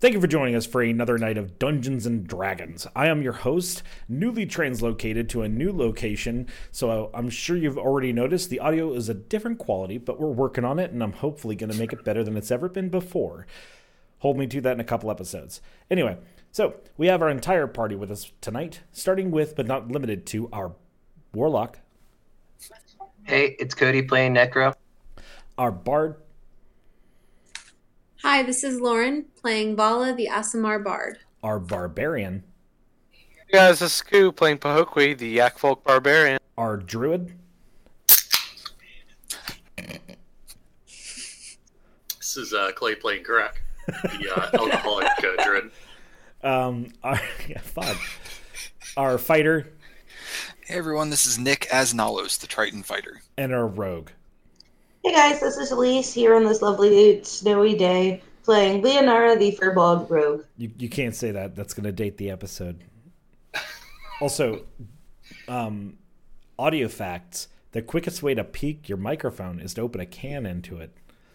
Thank you for joining us for another night of Dungeons and Dragons. I am your host, newly translocated to a new location, so I'm sure you've already noticed the audio is a different quality, but we're working on it and I'm hopefully going to make it better than it's ever been before. Hold me to that in a couple episodes. Anyway, so we have our entire party with us tonight, starting with, but not limited to, our Warlock, Hey, it's Cody playing Necro. our Bard, Hi, this is Lauren playing Vala the Aasimar Bard. our Barbarian, Hey guys, this is Scoop playing Pahokwi, the Yak Folk Barbarian. our Druid, This is uh, Clay playing Greg, the uh, alcoholic uh, druid. um, our, yeah, fuck, our Fighter, Hey everyone, this is Nick as Nalos, the Triton Fighter. and our Rogue. Hey guys, this is Elise here on this lovely snowy day playing Leonara the Firbolg Rogue. You, you can't say that. That's going to date the episode. Also, um, audio facts. The quickest way to peak your microphone is to open a can into it.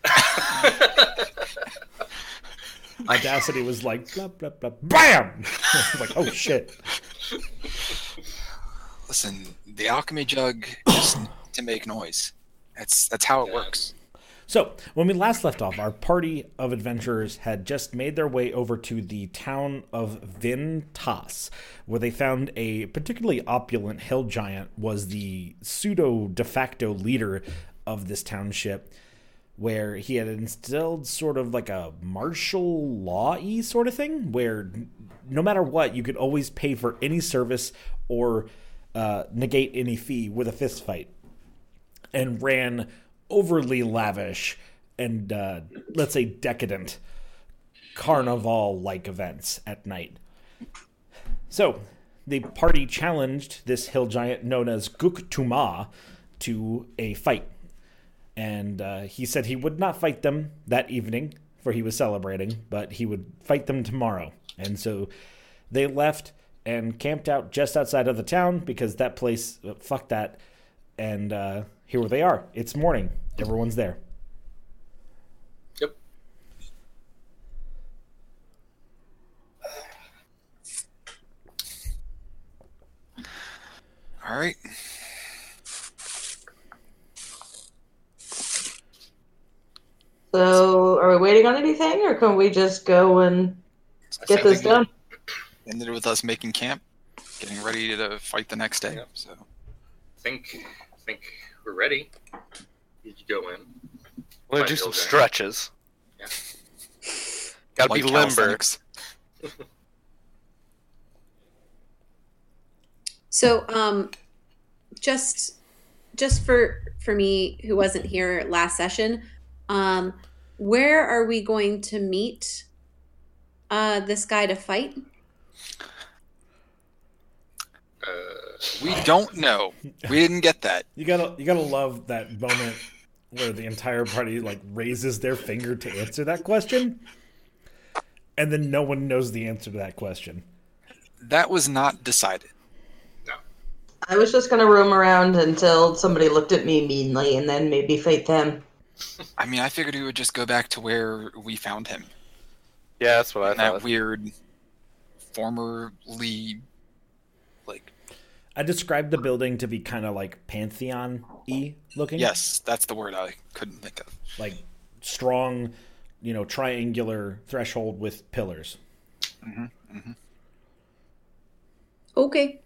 Audacity was like, blah, blah, blah, BAM! Like, oh shit. Listen, the alchemy jug is to make noise. That's that's how it works. So, when we last left off, our party of adventurers had just made their way over to the town of Vintas, where they found a particularly opulent hill giant was the pseudo de facto leader of this township, where he had instilled sort of like a martial law y sort of thing, where no matter what, you could always pay for any service or uh, negate any fee with a fist fight and ran overly lavish and uh, let's say decadent carnival like events at night. So the party challenged this hill giant known as Guktuma to a fight. And uh, he said he would not fight them that evening, for he was celebrating, but he would fight them tomorrow. And so they left and camped out just outside of the town because that place, uh, fuck that. And uh, here they are. It's morning. Everyone's there. Yep. All right. So, are we waiting on anything, or can we just go and I get this done? Ended with us making camp, getting ready to fight the next day. So think think we're ready. You can go in. We're gonna do some stretches. Yeah. Gotta Light be limber. So, um, just just for for me who wasn't here last session, um, where are we going to meet uh, this guy to fight? We don't know. We didn't get that. You gotta you gotta love that moment where the entire party like raises their finger to answer that question, and then no one knows the answer to that question. That was not decided. No. I was just gonna roam around until somebody looked at me meanly, and then maybe fight them. I mean, I figured we would just go back to where we found him. Yeah, that's what I In that weird, formerly, like, I described the building to be kind of like Pantheon y looking. yes, that's the word I couldn't think of. Like strong, you know, triangular threshold with pillars. Mm-hmm, mm-hmm. Okay,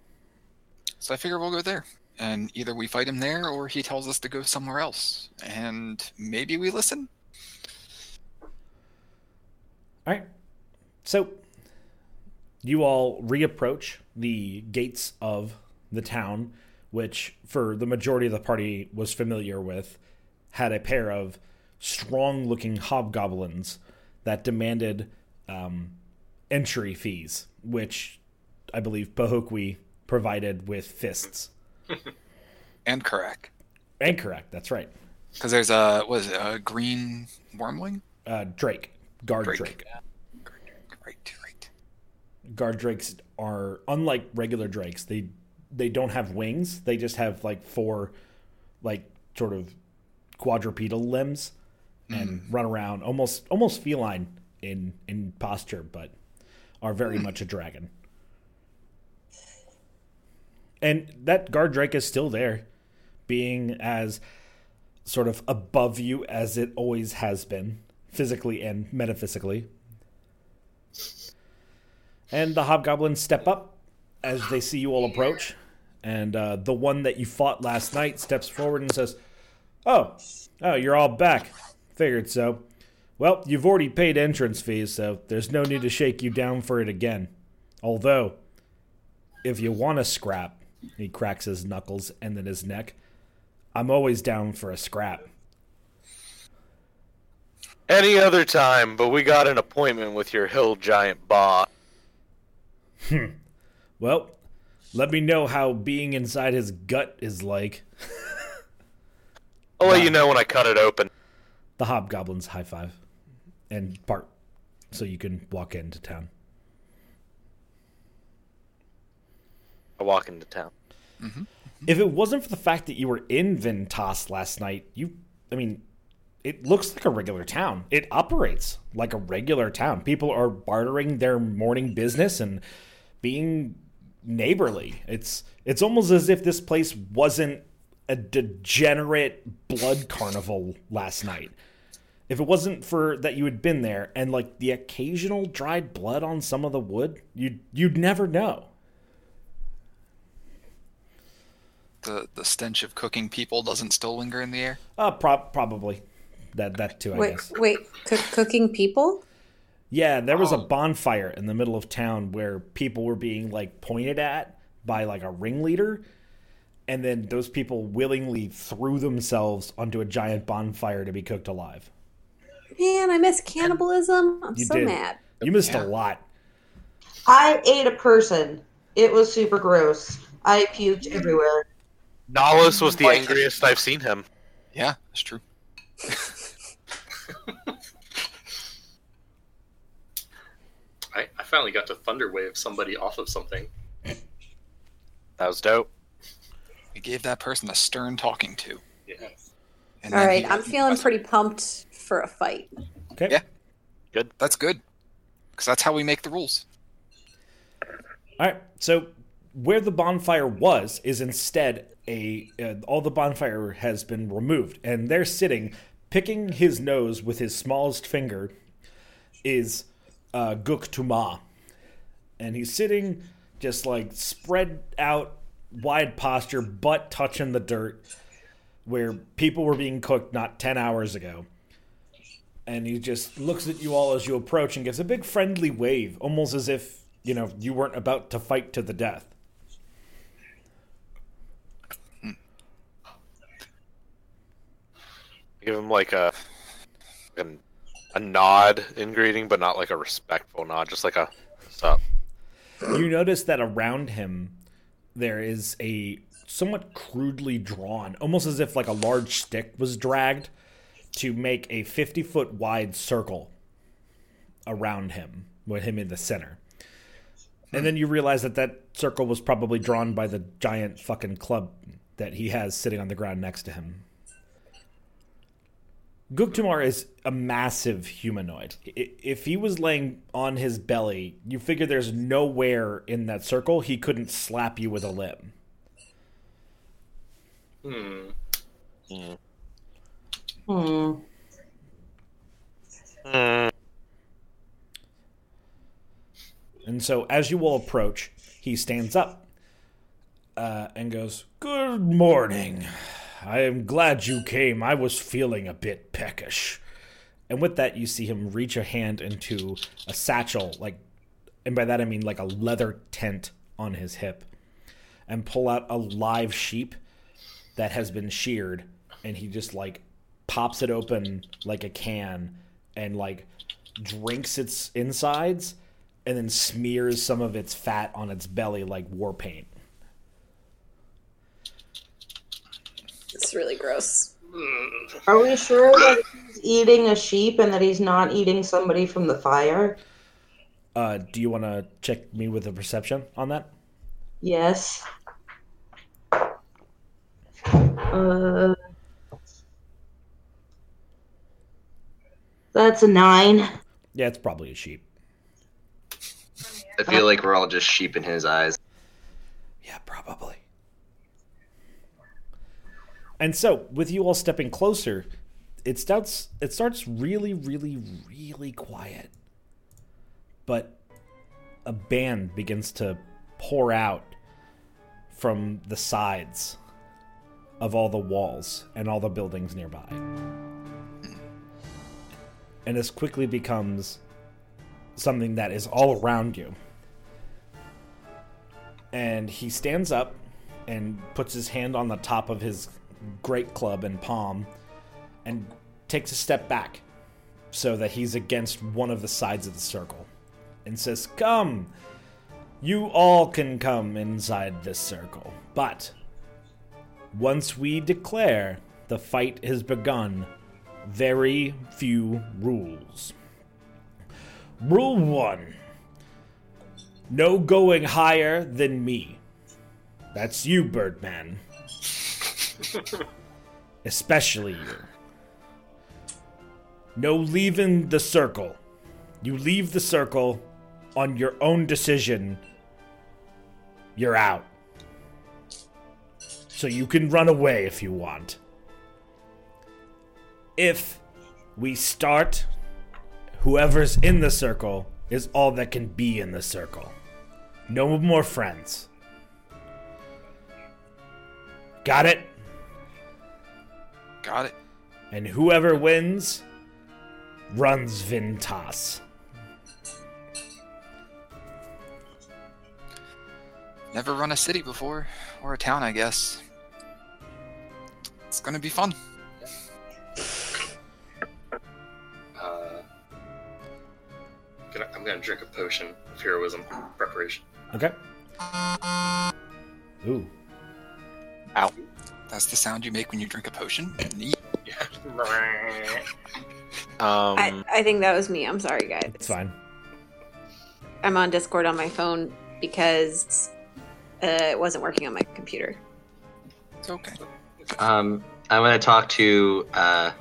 So I figure we'll go there. And either we fight him there or he tells us to go somewhere else. And maybe we listen. All right. So you all reapproach the gates of the town, which for the majority of the party was familiar with, had a pair of strong looking hobgoblins that demanded um, entry fees, which I believe Pahokwi provided with fists. And Karak. And correct, that's right. Because there's a, what is it, a green wormling? Uh, Drake, guard Drake. Drake. Right, right. guard drakes are unlike regular drakes. They they don't have wings. They just have like four, like sort of quadrupedal limbs, and mm. run around almost almost feline in in posture, but are very mm. much a dragon. And that guard drake is still there, being as sort of above you as it always has been, physically and metaphysically. And the hobgoblins step up as they see you all approach. And uh, the one that you fought last night steps forward and says, Oh, oh, you're all back. Figured so. Well, you've already paid entrance fees, so there's no need to shake you down for it again. Although, if you want to scrap, he cracks his knuckles and then his neck. I'm always down for a scrap. Any other time, but we got an appointment with your hill giant boss. Well, let me know how being inside his gut is like. I'll let uh, you know when I cut it open. The hobgoblins high five and part so you can walk into town. I walk into town. Mm-hmm. If it wasn't for the fact that you were in Ventas last night, you I mean, it looks like a regular town. It operates like a regular town. People are bartering their morning business and being neighborly. It's it's almost as if this place wasn't a degenerate blood carnival last night. If it wasn't for that you had been there and like the occasional dried blood on some of the wood, you'd you'd never know. The the stench of cooking people doesn't still linger in the air. Uh, prob probably that that too. I Wait, guess. wait, cook, cooking people? Yeah, there was a oh. bonfire in the middle of town where people were being like pointed at by like a ringleader, and then those people willingly threw themselves onto a giant bonfire to be cooked alive. Man, I miss cannibalism. I'm You so did. mad. You missed Yeah. a lot. I ate a person. It was super gross. I puked everywhere. Nahus was the angriest I've seen him. Yeah, that's true. I, I finally got to thunderwave somebody off of something. That was dope. We gave that person a stern talking to. Yeah. And All then right, he- I'm feeling pretty pumped for a fight. Okay. Yeah. Good. That's good, because that's how we make the rules. All right. So where the bonfire was is instead a uh, all the bonfire has been removed, and they're sitting picking his nose with his smallest finger. Is uh, Guk Tuma, and he's sitting just like spread out, wide posture, butt touching the dirt, where people were being cooked not ten hours ago. And he just looks at you all as you approach and gives a big friendly wave, almost as if you know you weren't about to fight to the death. Give him like a, a a nod in greeting, but not like a respectful nod, just like a up. you notice that around him there is a somewhat crudely drawn, almost as if like a large stick was dragged to make a 50 foot wide circle around him, with him in the center. And then you realize that that circle was probably drawn by the giant fucking club that he has sitting on the ground next to him. Guktumar is a massive humanoid. If he was laying on his belly, you figure there's nowhere in that circle he couldn't slap you with a limb. Hmm. Hmm. Mm, And so, as you all approach, he stands up uh, and goes, Good morning. I am glad you came. I was feeling a bit peckish. And with that, you see him reach a hand into a satchel, like, and by that I mean like a leather tent on his hip, and pull out a live sheep that has been sheared. And he just like pops it open like a can and like drinks its insides and then smears some of its fat on its belly like war paint. It's really gross. Are we sure that he's eating a sheep and that he's not eating somebody from the fire? Uh, do you want to check me with a perception on that? Yes. Uh, that's a nine. Yeah, it's probably a sheep. I feel like we're all just sheep in his eyes. Yeah, probably. And so, with you all stepping closer, it starts it starts really, really, really quiet. But a band begins to pour out from the sides of all the walls and all the buildings nearby. And this quickly becomes something that is all around you and he stands up and puts his hand on the top of his great club and palm and takes a step back so that he's against one of the sides of the circle and says, Come, you all can come inside this circle, but once we declare the fight has begun, very few rules. Rule 1 no going higher than me. That's you, Birdman. Especially you. No leaving the circle. You leave the circle on your own decision. You're out. So you can run away if you want. If we start, whoever's in the circle is all that can be in the circle. No more friends. Got it? Got it. And whoever wins runs Vintas. Never run a city before, or a town, I guess. It's gonna be fun. Uh, gonna, I'm gonna drink a potion of heroism preparation. Okay. Ooh. Ow. That's the sound you make when you drink a potion. Neat. Um, I, I think that was me. I'm sorry, guys. It's fine. I'm on Discord on my phone because uh, it wasn't working on my computer. It's okay. Um, I'm gonna talk to uh,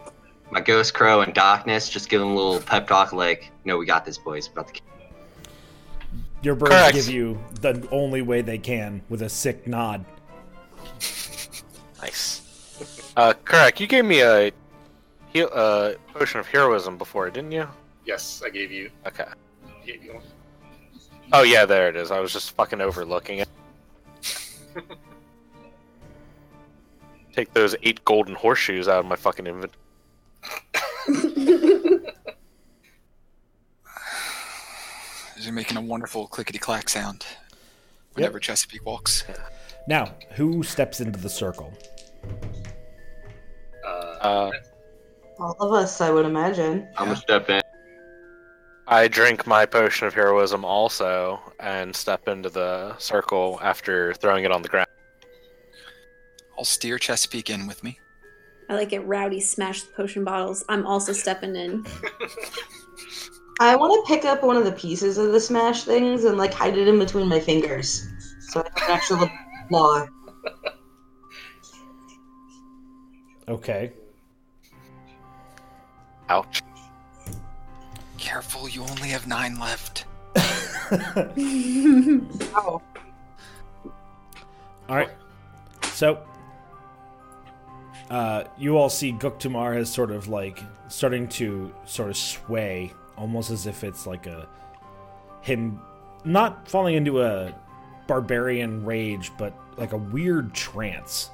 my ghost crow and darkness. Just give them a little pep talk, like, "No, we got this, boys. About the Your birds Correct. give you the only way they can with a sick nod. Nice. Uh, correct. You gave me a heal, uh, potion of heroism before, didn't you? Yes, I gave you. Okay. Gave you one. Oh yeah, there it is. I was just fucking overlooking it. Take those eight golden horseshoes out of my fucking inventory. You're making a wonderful clickety clack sound whenever Chesapeake walks. Now, who steps into the circle? Uh, Uh, All of us, I would imagine. I'm gonna step in. I drink my potion of heroism also and step into the circle after throwing it on the ground. I'll steer Chesapeake in with me. I like it rowdy, smash the potion bottles. I'm also stepping in. I want to pick up one of the pieces of the smash things and like hide it in between my fingers, so I have an extra little claw. Okay. Ouch. Careful, you only have nine left. Oh, All right. So, uh, you all see Guktamar has sort of like starting to sort of sway, almost as if it's like a him not falling into a barbarian rage, but like a weird trance.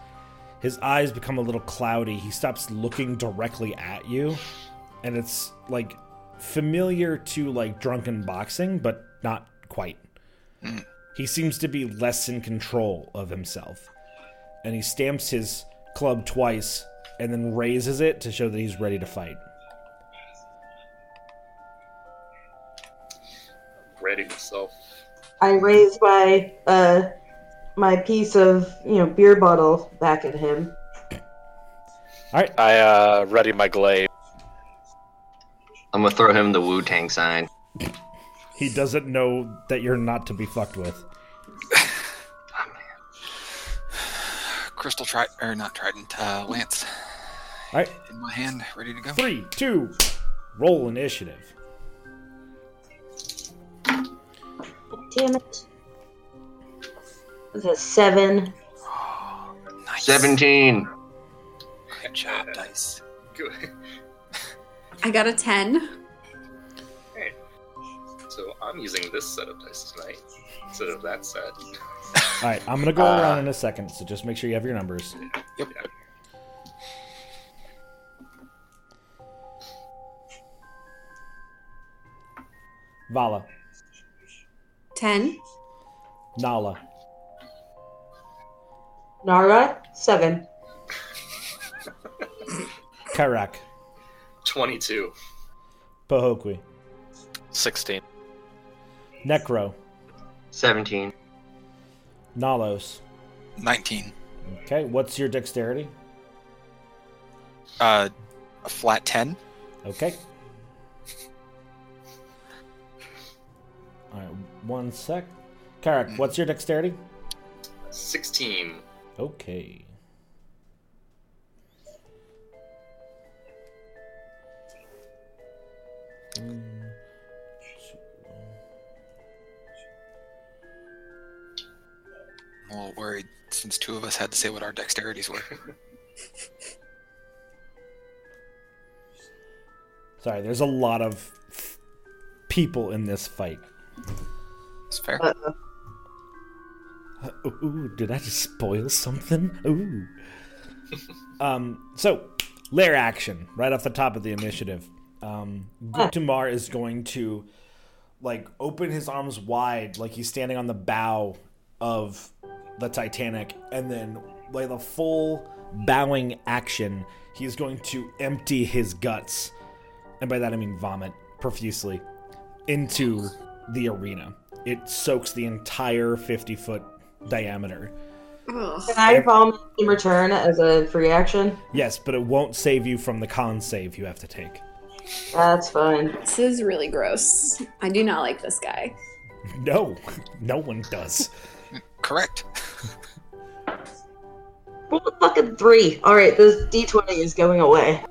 His eyes become a little cloudy. He stops looking directly at you, and it's like familiar to like drunken boxing, but not quite. He seems to be less in control of himself. And he stamps his club twice and then raises it to show that he's ready to fight. ready myself. I raise my uh my piece of you know beer bottle back at him. All right. I uh, ready my glaive. I'm gonna throw him the Wu Tang sign. He doesn't know that you're not to be fucked with. Crystal trident, or not trident, uh, lance All right. in my hand, ready to go. Three, two, roll initiative. Damn it. That's a seven. Nice. 17. Good job, dice. Good. I got a 10. So I'm using this set of dice tonight instead of that set. All right, I'm gonna go Uh, around in a second, so just make sure you have your numbers. Yep. Vala, 10. Nala, Nara, seven. Karak, 22. Pahokwi, 16. Necro, 17. Nalos. 19. Okay, what's your dexterity? Uh, a flat 10. Okay. All right, one sec. Karak, what's your dexterity? 16. Okay. Mm, I'm a little worried since two of us had to say what our dexterities were. Sorry, there's a lot of f- people in this fight. It's fair. Uh-oh. Uh, Ooh, did I just spoil something? Ooh. um, so, lair action, right off the top of the initiative. Um, Guptamar is going to, like, open his arms wide, like he's standing on the bow of the Titanic, and then, like, the full bowing action, he's going to empty his guts, and by that I mean vomit, profusely, into the arena. It soaks the entire 50 foot diameter. Ugh. Can I vomit in return as a free action? Yes, but it won't save you from the con save you have to take. That's fine. This is really gross. I do not like this guy. No, no one does. Correct. Roll a fucking three. Alright, this d20 is going away.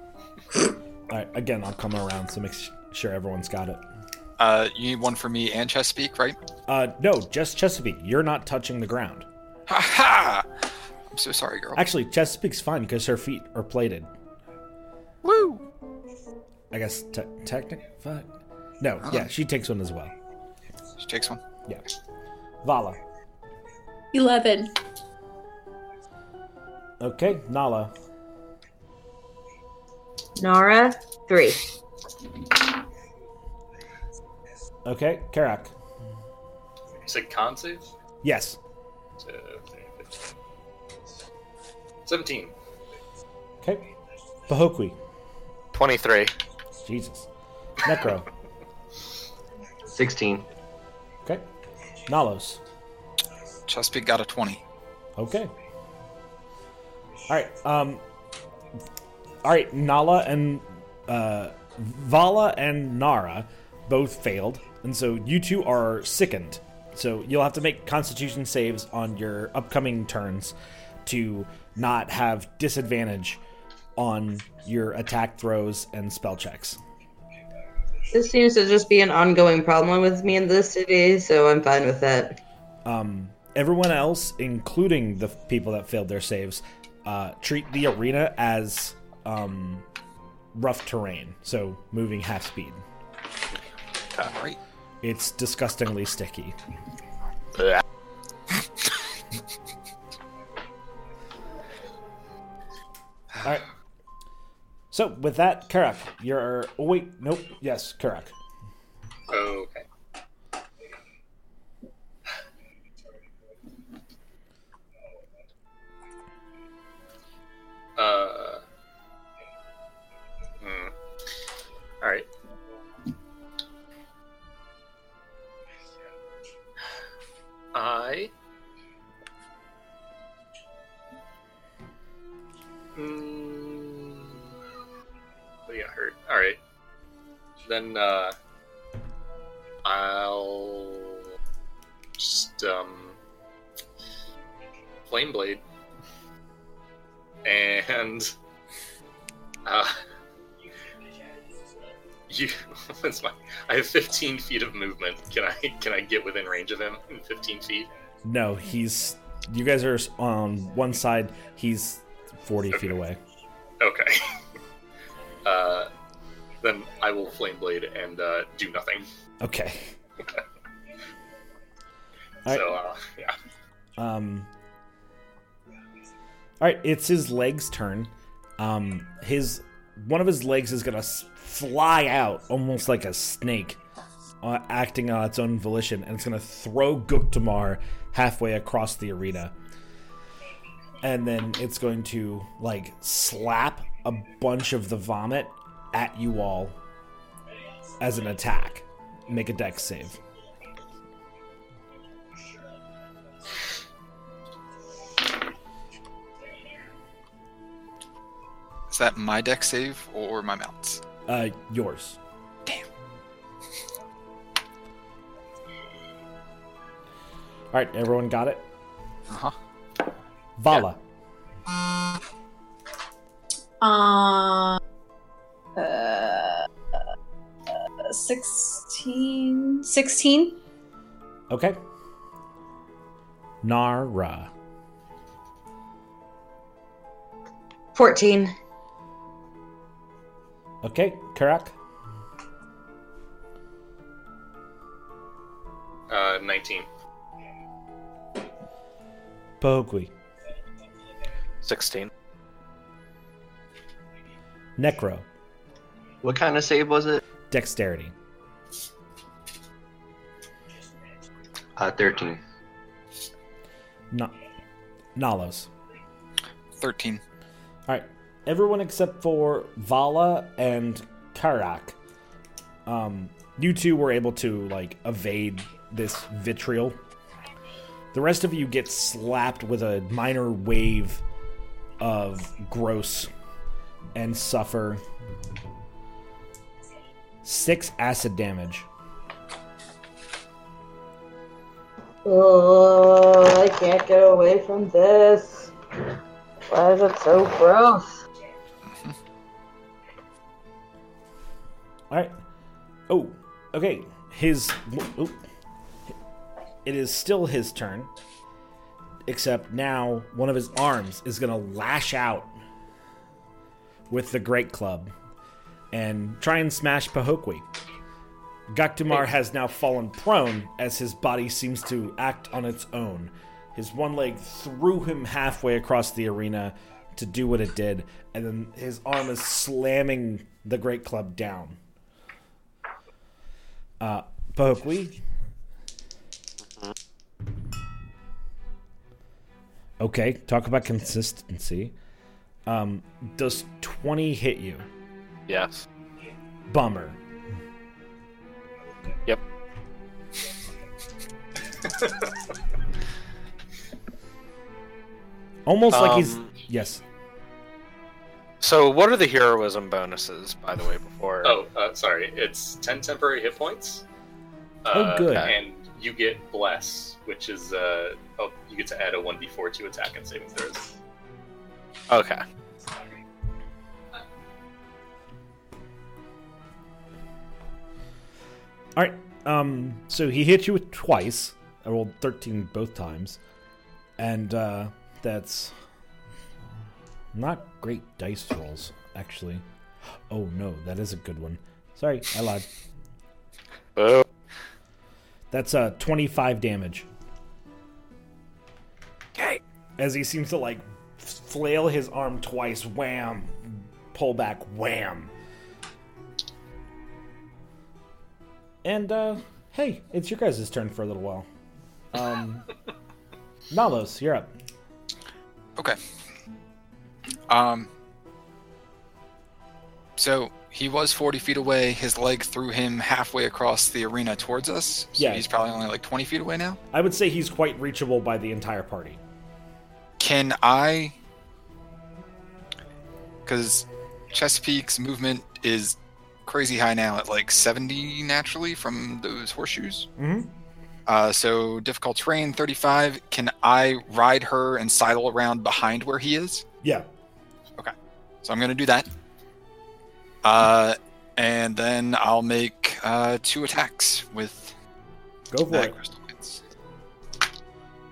All right, again, I'll come around so make sure everyone's got it. Uh, you need one for me and Chesapeake, right? Uh, no, just Chesapeake. You're not touching the ground. Ha ha! I'm so sorry, girl. Actually, Chesapeake's fine because her feet are plated. Woo! I guess te- technic. Fuck. No, yeah, she takes one as well. She takes one. Yeah. Vala. 11. Okay, Nala. Nara, three. Okay, Karak. You said con save? Yes. So, 17. Okay. Pahokwi. 23. Jesus. Necro. 16. Okay. Nalos. Chesapeake got a 20. Okay. All right. Um. All right. Nala and uh, Vala and Nara both failed, and so you two are sickened. So you'll have to make Constitution saves on your upcoming turns to not have disadvantage on your attack throws and spell checks. This seems to just be an ongoing problem with me in this city, so I'm fine with that. Um, everyone else, including the people that failed their saves, uh, treat the arena as um, rough terrain, so moving half speed. Alright. It's disgustingly sticky. All right. So with that, Karak, you're. Oh wait, nope. Yes, Karak. Okay. Uh. All right. Then uh, I'll just um, flame blade and uh, you. That's my. I have 15 feet of movement. Can I can I get within range of him in 15 feet? No, he's. You guys are on one side. He's forty feet away. Okay. Uh, then I will flame blade and uh, do nothing. Okay. All right. So uh, yeah. Um. All right, it's his legs' turn. Um, his one of his legs is gonna fly out, almost like a snake, uh, acting on its own volition, and it's gonna throw Guktamar halfway across the arena. And then it's going to like slap a bunch of the vomit at you all as an attack. Make a dex save. Is that my deck save or my mounts? Uh, yours. Damn. All right, everyone got it. Uh huh. Vala. Uh, uh, 16. 16? Okay. Nara. 14. Okay, Karak. Uh, 19. Pogwi. 16. Necro. What kind of save was it? Dexterity. Uh, 13. Na- Nalos. 13. All right, everyone except for Vala and Karak. Um, you two were able to like evade this vitriol. The rest of you get slapped with a minor wave of gross and suffer six acid damage. Oh, I can't get away from this. Why is it so gross? All right. Oh, okay. His. Oh, it is still his turn, except now one of his arms is going to lash out with the Great Club and try and smash Pahokwi. Gaktumar has now fallen prone as his body seems to act on its own. His one leg threw him halfway across the arena to do what it did, and then his arm is slamming the Great Club down. Uh, Pahokwi. Okay, talk about consistency. Um, does 20 hit you? Yes. Bummer. Yep. Almost like he's. Um, Yes. So, what are the heroism bonuses, by the way, before? Oh, uh, sorry. It's 10 temporary hit points. Oh, Uh, good. And you get bless, which is uh, oh, you get to add a 1d4 to attack and saving throws. Okay. All right. Um. So he hit you with twice. I rolled 13 both times, and uh, that's not great dice rolls, actually. Oh no, that is a good one. Sorry, I lied. Oh, That's uh 25 damage. okay. as he seems to like flail his arm twice, wham, pull back, wham. And uh hey, it's your guys' turn for a little while. Um Nalos, you're up. Okay. Um. So he was 40 feet away. His leg threw him halfway across the arena towards us. So Yeah. he's probably only like 20 feet away now. I would say he's quite reachable by the entire party. Can I? Because Chesapeake's movement is crazy high now at like 70 naturally from those horseshoes. Mm-hmm. Uh, so difficult terrain 35. Can I ride her and sidle around behind where he is? Yeah. Okay. So I'm going to do that. Uh, And then I'll make uh, two attacks with Go for it. crystal lance.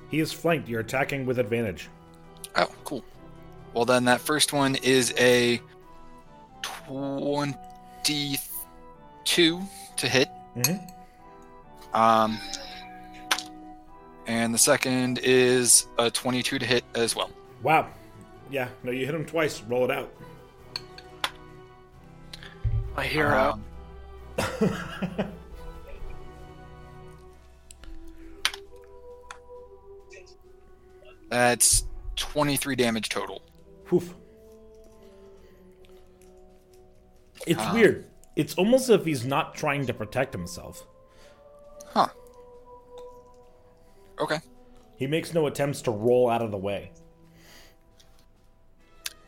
He is flanked. You're attacking with advantage. Oh, cool. Well, then that first one is a 22 to hit. Mhm. Um, and the second is a 22 to hit as well. Wow. Yeah, no, you hit him twice. Roll it out. My hero. Um, that's 23 damage total. Poof. It's Ah. weird. It's almost as if he's not trying to protect himself. Huh. Okay. He makes no attempts to roll out of the way.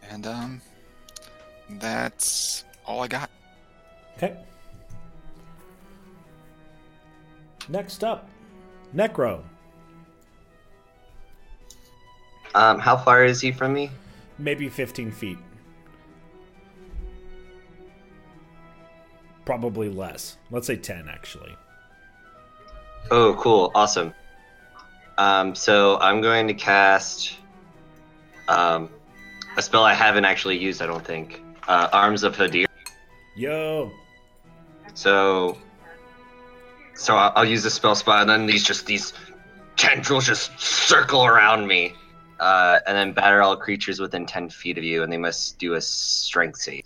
And um, that's all I got. Okay. Next up, Necro. Um, how far is he from me? Maybe 15 feet. Probably less. Let's say 10, actually. Oh, cool, awesome. Um, so I'm going to cast um, a spell I haven't actually used. I don't think. Uh, Arms of Hadar. Yo. So, so I'll, I'll use the spell spot, and then these just these tendrils just circle around me, uh, and then batter all creatures within ten feet of you, and they must do a strength save.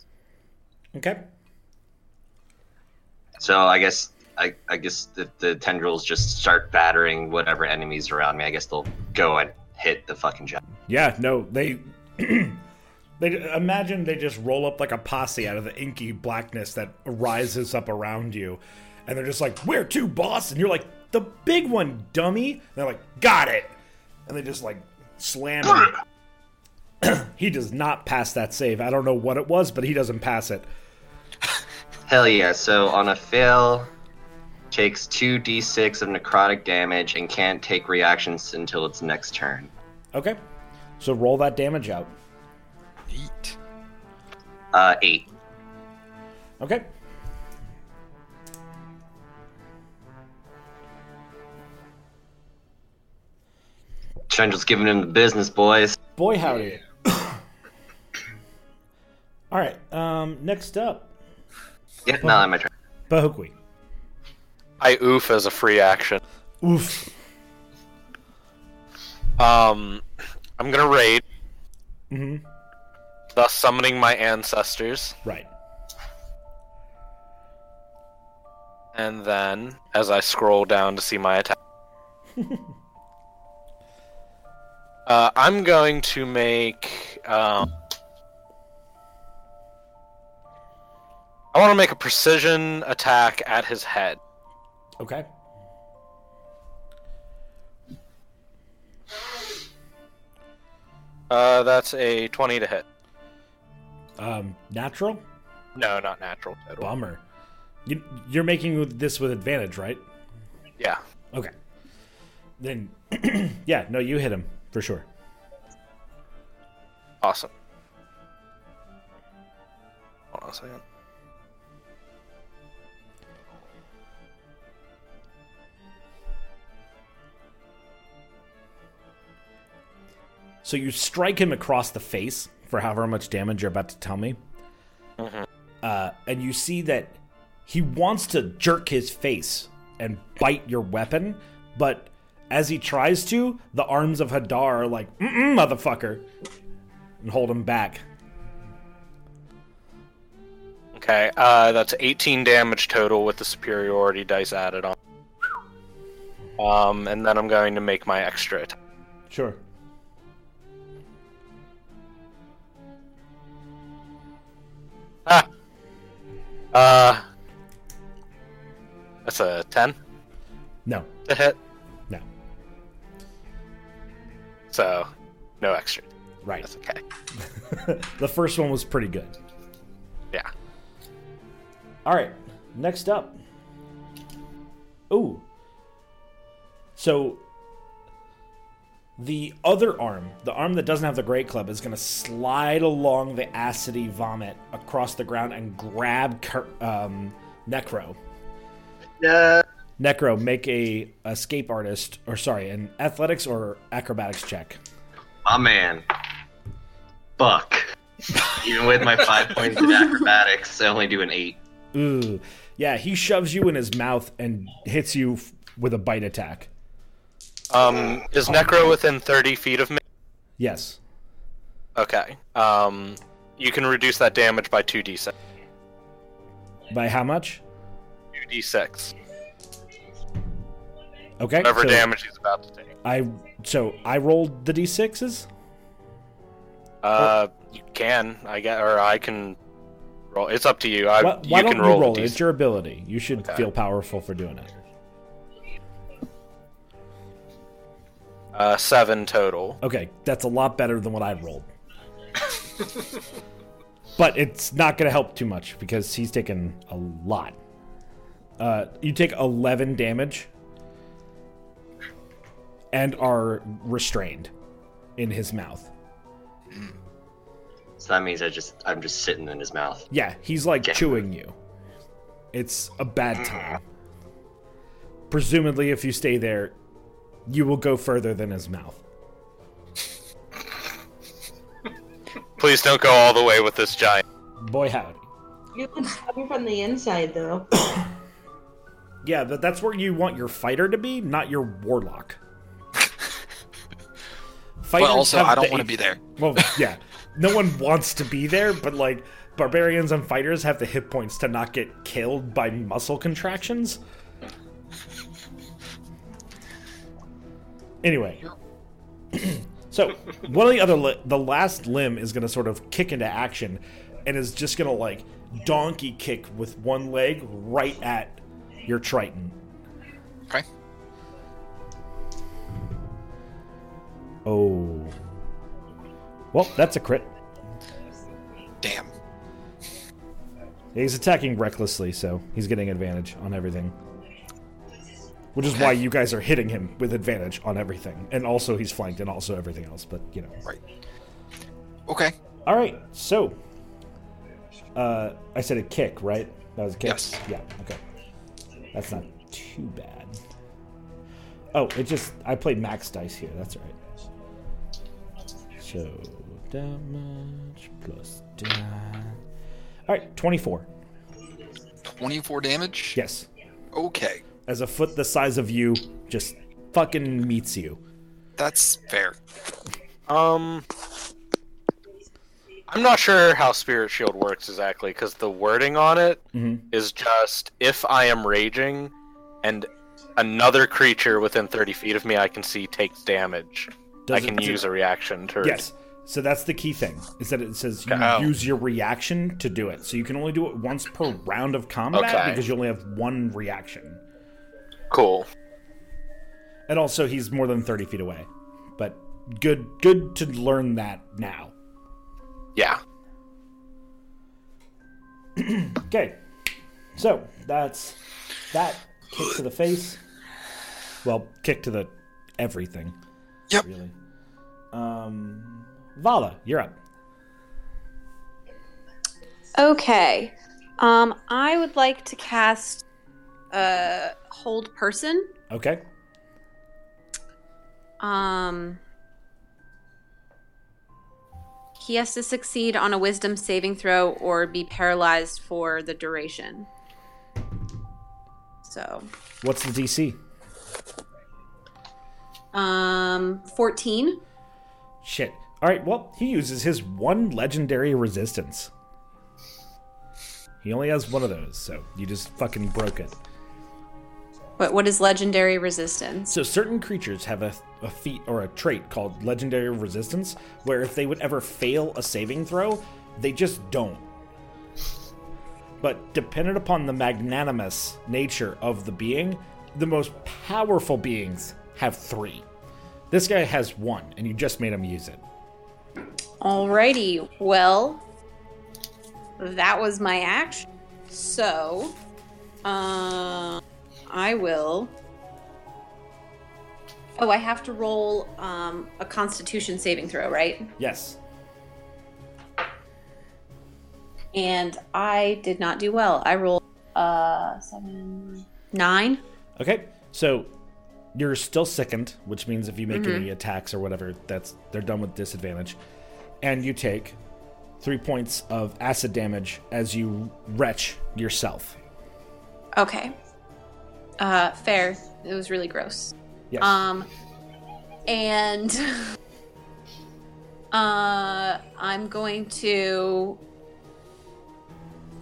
Okay. So I guess I, I guess the, the tendrils just start battering whatever enemies around me. I guess they'll go and hit the fucking giant. Yeah, no, they. they imagine they just roll up like a posse out of the inky blackness that rises up around you, and they're just like, "Where to, boss?" And you're like, "The big one, dummy." And they're like, "Got it," and they just like slam he does not pass that save. I don't know what it was, but he doesn't pass it. Hell yeah! So on a fail, takes two d6 of necrotic damage and can't take reactions until its next turn. Okay, so roll that damage out. Eight. Uh, eight. Okay. Chendral's giving him the business, boys. Boy, howdy. All right. Um. Next up, Yeah, no, my turn. Pahokwi. I oof as a free action. Oof. Um, I'm gonna raid, hmm thus summoning my ancestors, Right. and then as I scroll down to see my attack, uh, I'm going to make. Um, I want to make a precision attack at his head. Okay. Uh, that's a 20 to hit. Um. Natural. No, not natural. total. Bummer. You, you're making this with advantage, right? Yeah. Okay. Then, yeah, no, you hit him for sure. Awesome. Hold on a second. So you strike him across the face for however much damage you're about to tell me. Uh, and you see that he wants to jerk his face and bite your weapon, but as he tries to, the arms of Hadar are like, Mm-mm, motherfucker, and hold him back. Okay, uh, that's 18 damage total with the superiority dice added on. Um, and then I'm going to make my extra attack. Sure. Ah! Uh, that's a 10 No, to hit, no. so no extra. Right. That's okay. the first one was pretty good. Yeah. All right, next up. Ooh. So The other arm, the arm that doesn't have the great club, is going to slide along the acidy vomit across the ground and grab um, Necro. Yeah. Necro, make a escape artist, or sorry, an athletics or acrobatics check. My man. Buck. Even with my five points in acrobatics, I only do an eight. Ooh, yeah, he shoves you in his mouth and hits you f- with a bite attack. Um, is Necro within 30 feet of me? Yes. Okay. Um, you can reduce that damage by 2d6. By how much? 2d6. Okay. Whatever so damage he's about to take. I so I rolled the d6s. Uh, you can. I get, or I can roll. It's up to you. I, Why, you why can don't roll. you roll it? It's your ability. You should Okay. feel powerful for doing it. Uh, seven total. Okay, that's a lot better than what I rolled. but it's not going to help too much because he's taken a lot. Uh, you take 11 damage and are restrained in his mouth. So that means I just I'm just sitting in his mouth. Yeah, he's like Yeah. chewing you. It's a bad time. Presumably, if you stay there, you will go further than his mouth. Please don't go all the way with this giant. Boy, howdy. You can stab me from the inside, though. Yeah, but that's where you want your fighter to be, not your warlock. But also, I don't want to be there. Well, yeah, no one wants to be there, but like barbarians and fighters have the hit points to not get killed by muscle contractions. Anyway, so one of the other li- the last limb is going to sort of kick into action, and is just going to like donkey kick with one leg right at your Triton. Okay. Oh, well, that's a crit. Damn. He's attacking recklessly, so he's getting advantage on everything. Which is why you guys are hitting him with advantage on everything. And also he's flanked and also everything else, but you know. Right. Okay. Alright, so uh I said a kick, right? That was a kick? Yes. Yeah, okay. That's not too bad. Oh, it just I played max dice here, that's right. So damage plus damage. Alright, twenty-four. 24 damage? Yes. Okay. As a foot the size of you just fucking meets you. That's fair. Um, I'm not sure how Spirit Shield works exactly because the wording on it is Mhm. just if I am raging and another creature within 30 feet of me I can see takes damage, Does I can it- use a reaction to. Yes. So that's the key thing is that it says you Oh. use your reaction to do it. So you can only do it once per round of combat Okay. because you only have one reaction. Cool. And also he's more than 30 feet away. But good good to learn that now. Yeah. Okay. So that's that kick to the face. Well, kick to the everything. Yep. Really. Um Vala, you're up. Okay. Um, I would like to cast uh hold person. Okay. Um he has to succeed on a wisdom saving throw or be paralyzed for the duration. So, What's the DC? um 14. Shit. All right. Well, he uses his one legendary resistance. He only has one of those, so you just fucking broke it. What what is legendary resistance? So certain creatures have a, a feat or a trait called legendary resistance, where if they would ever fail a saving throw, they just don't. But dependent upon the magnanimous nature of the being, the most powerful beings have three. This guy has one, and you just made him use it. Alrighty. Well, that was my action. So, uh, I will Oh, I have to roll um, a Constitution saving throw, right? Yes. And I did not do well. I rolled uh seven, nine. Okay, so you're still sickened, which means if you make any attacks or whatever, that's they're done with disadvantage, and you take three points of acid damage as you retch yourself. Okay. Uh, fair. It was really gross. Yes. Um, and uh, I'm going to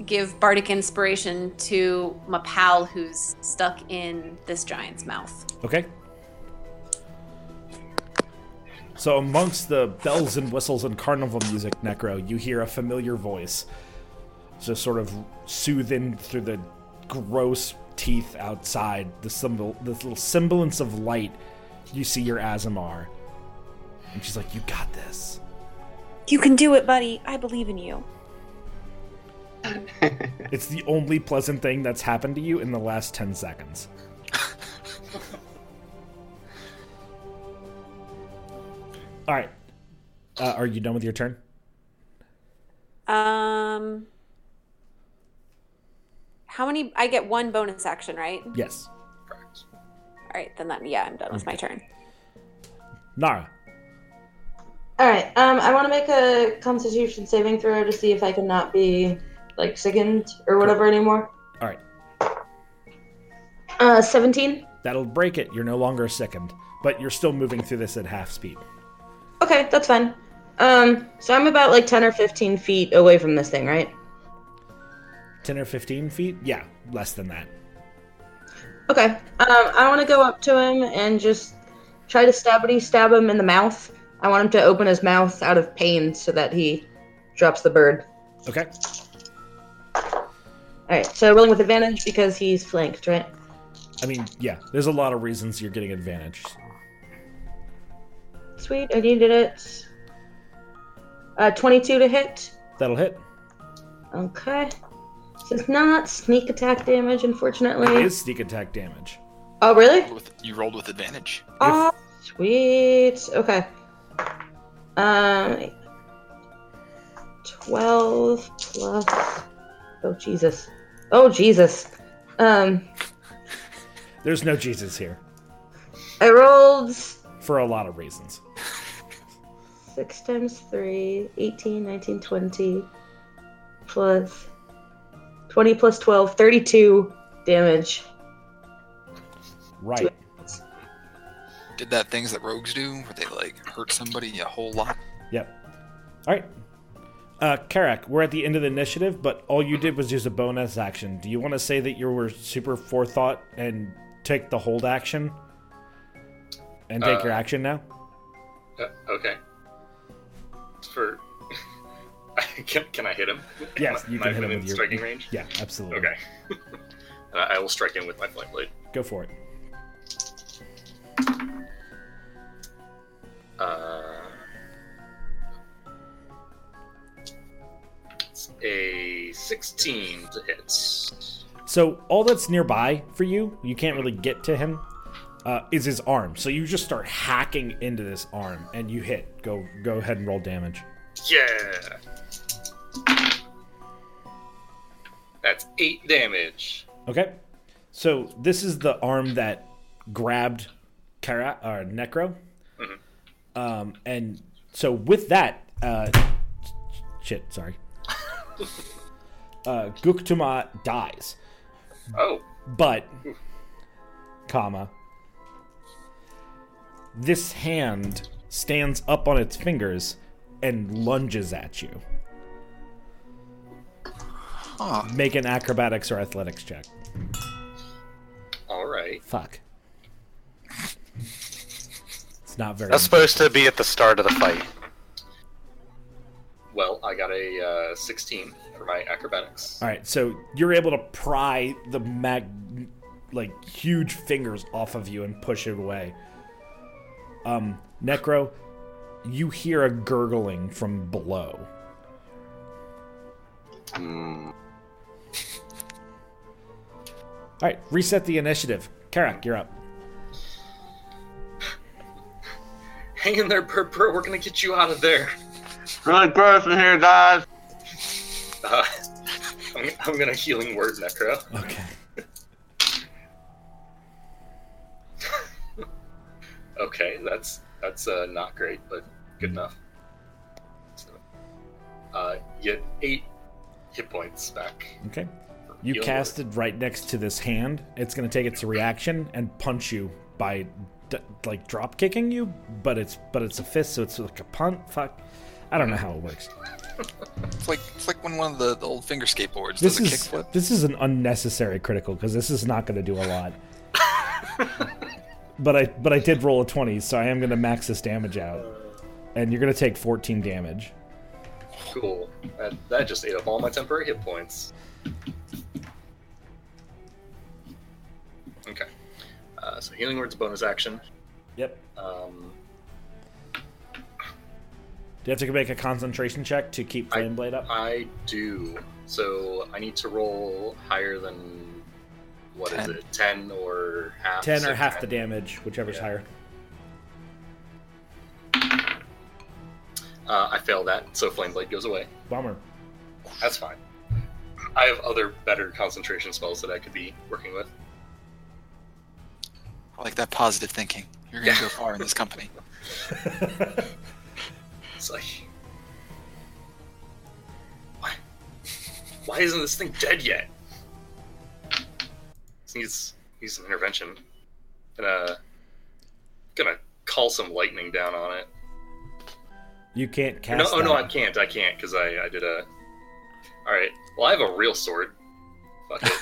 give bardic inspiration to my pal who's stuck in this giant's mouth. Okay. So, amongst the bells and whistles and carnival music, Necro, you hear a familiar voice, just sort of soothing through the gross teeth outside. The symbol, this little semblance of light. You see your Aasimar, and she's like, "You got this." You can do it, buddy. I believe in you. It's the only pleasant thing that's happened to you in the last ten seconds. All right. Uh, are you done with your turn? Um, how many? I get one bonus action, right? Yes. Correct. right, then that. Yeah, I'm done with my turn. Nara. All right. Um, I want to make a Constitution saving throw to see if I can not be like sickened or whatever anymore. All right. Uh, seventeen. That'll break it. You're no longer sickened, but you're still moving through this at half speed. Okay, that's fine. Um, so I'm about like ten or fifteen feet away from this thing, right? 10 or 15 feet? Yeah, less than that. Okay. Um, I want to go up to him and just try to stabby stab him in the mouth. I want him to open his mouth out of pain so that he drops the bird. Okay. All right. So rolling with advantage because he's flanked, right? I mean, yeah, there's a lot of reasons you're getting advantage. Sweet. I needed it. Uh, 22 to hit. That'll hit. Okay. This is not sneak attack damage, unfortunately. It is sneak attack damage. Oh, really? With, you rolled with advantage. Oh, sweet. Okay. Um, 12 plus. Oh, Jesus. Oh, Jesus. Um, There's no Jesus here I rolled for a lot of reasons. 6 times 3, 18, 19, 20, plus 20 plus 12, 32 damage. Right. Did that things that rogues do, where they like hurt somebody a whole lot. Yep. All right. Uh, Karak, we're at the end of the initiative, but all you did was use a bonus action. Do you want to say that you were super forethought and take the hold action and take Uh, your action now? Uh, okay. For can, can I hit him? Yes, you can hit him with your striking range. Yeah, absolutely. Okay. I I will strike him with my flame blade. Go for it. Uh, it's a 16 to hit. So all that's nearby for you, you can't really get to him, uh, is his arm. So you just start hacking into this arm, and you hit. Go go ahead and roll damage. Yeah. That's eight damage. Okay. So this is the arm that grabbed Kara or Necro. Um, and so with that, uh, shit, sorry. uh, Guktuma dies, Oh, but, comma, this hand stands up on its fingers and lunges at you. Huh. Make an acrobatics or athletics check. all right. Fuck. It's not very. That's supposed to be at the start of the fight. Well, I got a uh, 16 for my acrobatics. All right, so you're able to pry the mag, like huge fingers off of you and push it away. Um, Necro, you hear a gurgling from below. Hmm. All right, reset the initiative. Karak, you're up. Hang in there, Burt. Burt. We're gonna get you out of there. Really gross in here, guys. Uh, I'm, I'm gonna healing word Necro. Okay. Okay, that's that's uh, not great, but good enough. So, uh, you get eight hit points back. Okay. You cast it right next to this hand. It's going to take its reaction and punch you by d- like drop kicking you, but it's but it's a fist, so it's like a punt. Fuck. I don't know how it works. It's like it's like when one of the, the old finger skateboards This does a is kickflip. this is an unnecessary critical because this is not going to do a lot. but I but I did roll a twenty, so I am going to max this damage out, and you're going to take fourteen damage. Cool. That, that just ate up all my temporary hit points. Okay. Uh, so healing word's a bonus action. Yep. Um, Do you have to make a concentration check to keep I- flame blade up? I do. So I need to roll higher than what is Ten. it? Ten or half? Ten or half the damage, whichever's Yeah. higher. Uh, I fail that, so flame blade goes away. Bummer. That's fine. I have other better concentration spells that I could be working with. I like that positive thinking. You're gonna Yeah. go far in this company. It's like, why? Why isn't this thing dead yet? This needs needs some intervention. Gonna gonna call some lightning down on it. You can't cast. no, oh no, I can't. I can't because I I did a. All right. Well, I have a real sword. Fuck it.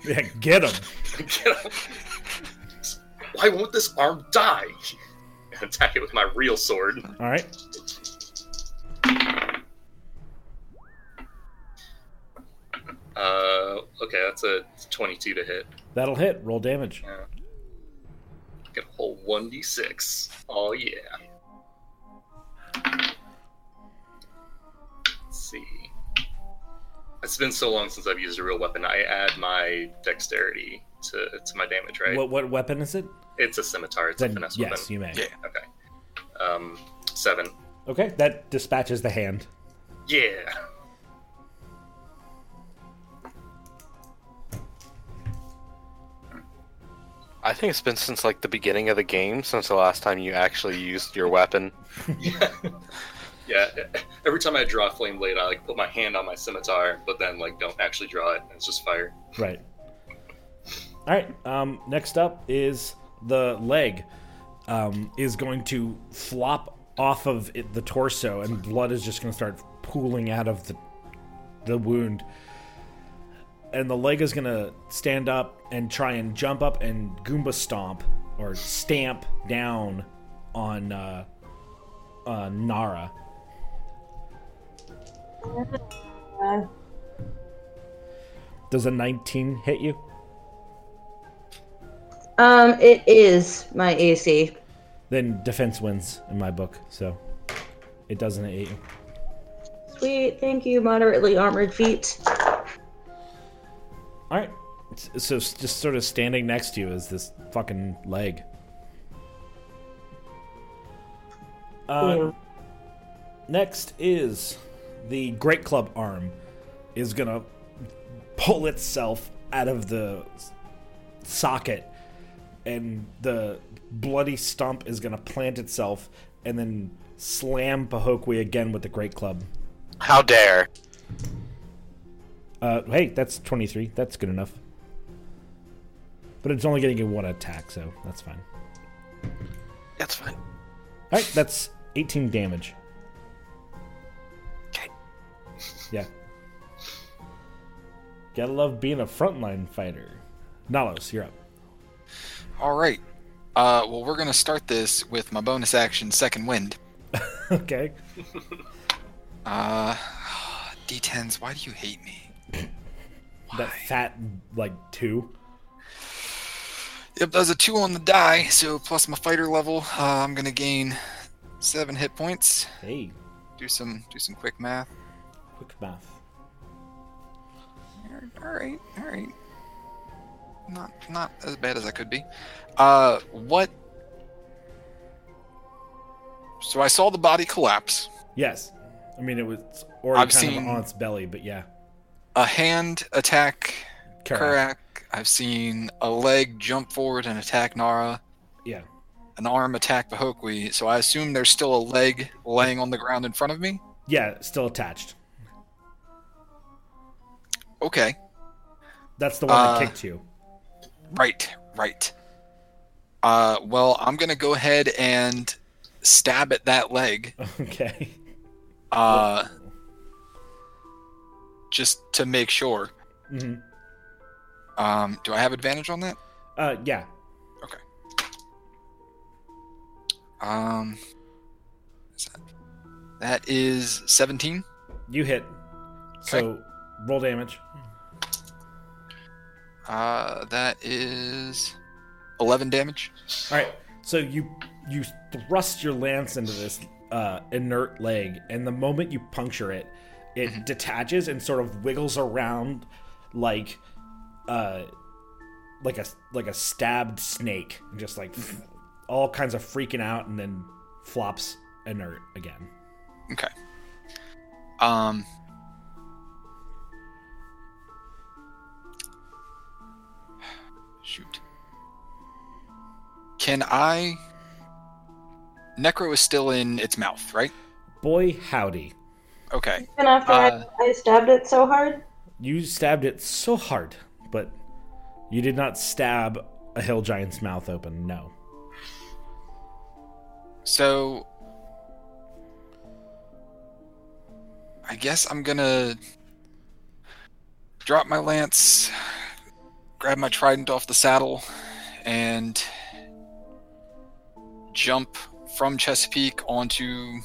Yeah, get him. Get him. Why won't this arm die? Attack it with my real sword. All right. Uh, okay, that's a 22 to hit. That'll hit. Roll damage. Yeah. Get a whole 1d6. Oh, yeah. Let's see. It's been so long since I've used a real weapon. I add my dexterity to, to my damage, right? What what weapon is it? It's a scimitar. It's a Then finesse yes, weapon. you may. Yeah. Okay. Um, seven. Okay, that dispatches the hand. Yeah. I think it's been since like the beginning of the game since the last time you actually used your weapon. Yeah. yeah. Every time I draw a flame blade, I like put my hand on my scimitar, but then like don't actually draw it. It's just fire. Right. All right. Um, next up is the leg. Um, is going to flop off of it, the torso, and blood is just going to start pooling out of the the wound. And the leg is to stand up and try and jump up and Goomba stomp or stamp down on uh, uh, Nara. Does a 19 hit you? Um, it is my AC. Then defense wins in my book, so it doesn't hit you. Sweet, thank you, moderately armored feet. All right. So just sort of standing next to you is this fucking leg. Uh, Yeah. Next is the Great Club arm is gonna pull itself out of the socket, and the bloody stump is gonna plant itself and then slam Pahokwi again with the Great Club. How dare! Uh, hey, that's 23. That's good enough. But it's only getting one attack, so that's fine. That's fine. All right, that's 18 damage. Okay. Yeah. Gotta love being a frontline fighter. Nalos, you're up. All right. Uh, well, we're gonna start this with my bonus action, Second Wind. okay. Uh, D10s. Why do you hate me? That fat, like, two. Yep, that's a two on the die. So plus my fighter level, uh, I'm gonna gain seven hit points. Hey, Do some do some quick math. quick math. All right, all right. Not not as bad as I could be. Uh, what? So I saw the body collapse. Yes. I mean, it was already I've kind seen- of on its belly, but yeah. A hand attack Karak. I've seen a leg jump forward and attack Nara. Yeah. An arm attack Pahokwi. So I assume there's still a leg laying on the ground in front of me. Yeah, still attached. Okay. That's the one Uh, that kicked you. Right, right. Uh, well, I'm gonna go ahead and stab at that leg. Okay. Uh, just to make sure. hmm Um, do I have advantage on that? Uh, yeah. Okay. Um, is that, that is 17. You hit. So roll damage. Uh, that is 11 damage. All right. So you you thrust your lance into this uh, inert leg, and the moment you puncture it, it detaches and sort of wiggles around like uh like a like a stabbed snake, and just like all kinds of freaking out, and then flops inert again. Okay. Um. Shoot. Can I? Necro is still in its mouth, right? Boy, howdy! Okay. Even after Uh, I, I stabbed it so hard? You stabbed it so hard, but you did not stab a hill giant's mouth open. No. So. I guess I'm gonna drop my lance, grab my trident off the saddle, and jump from Chesapeake onto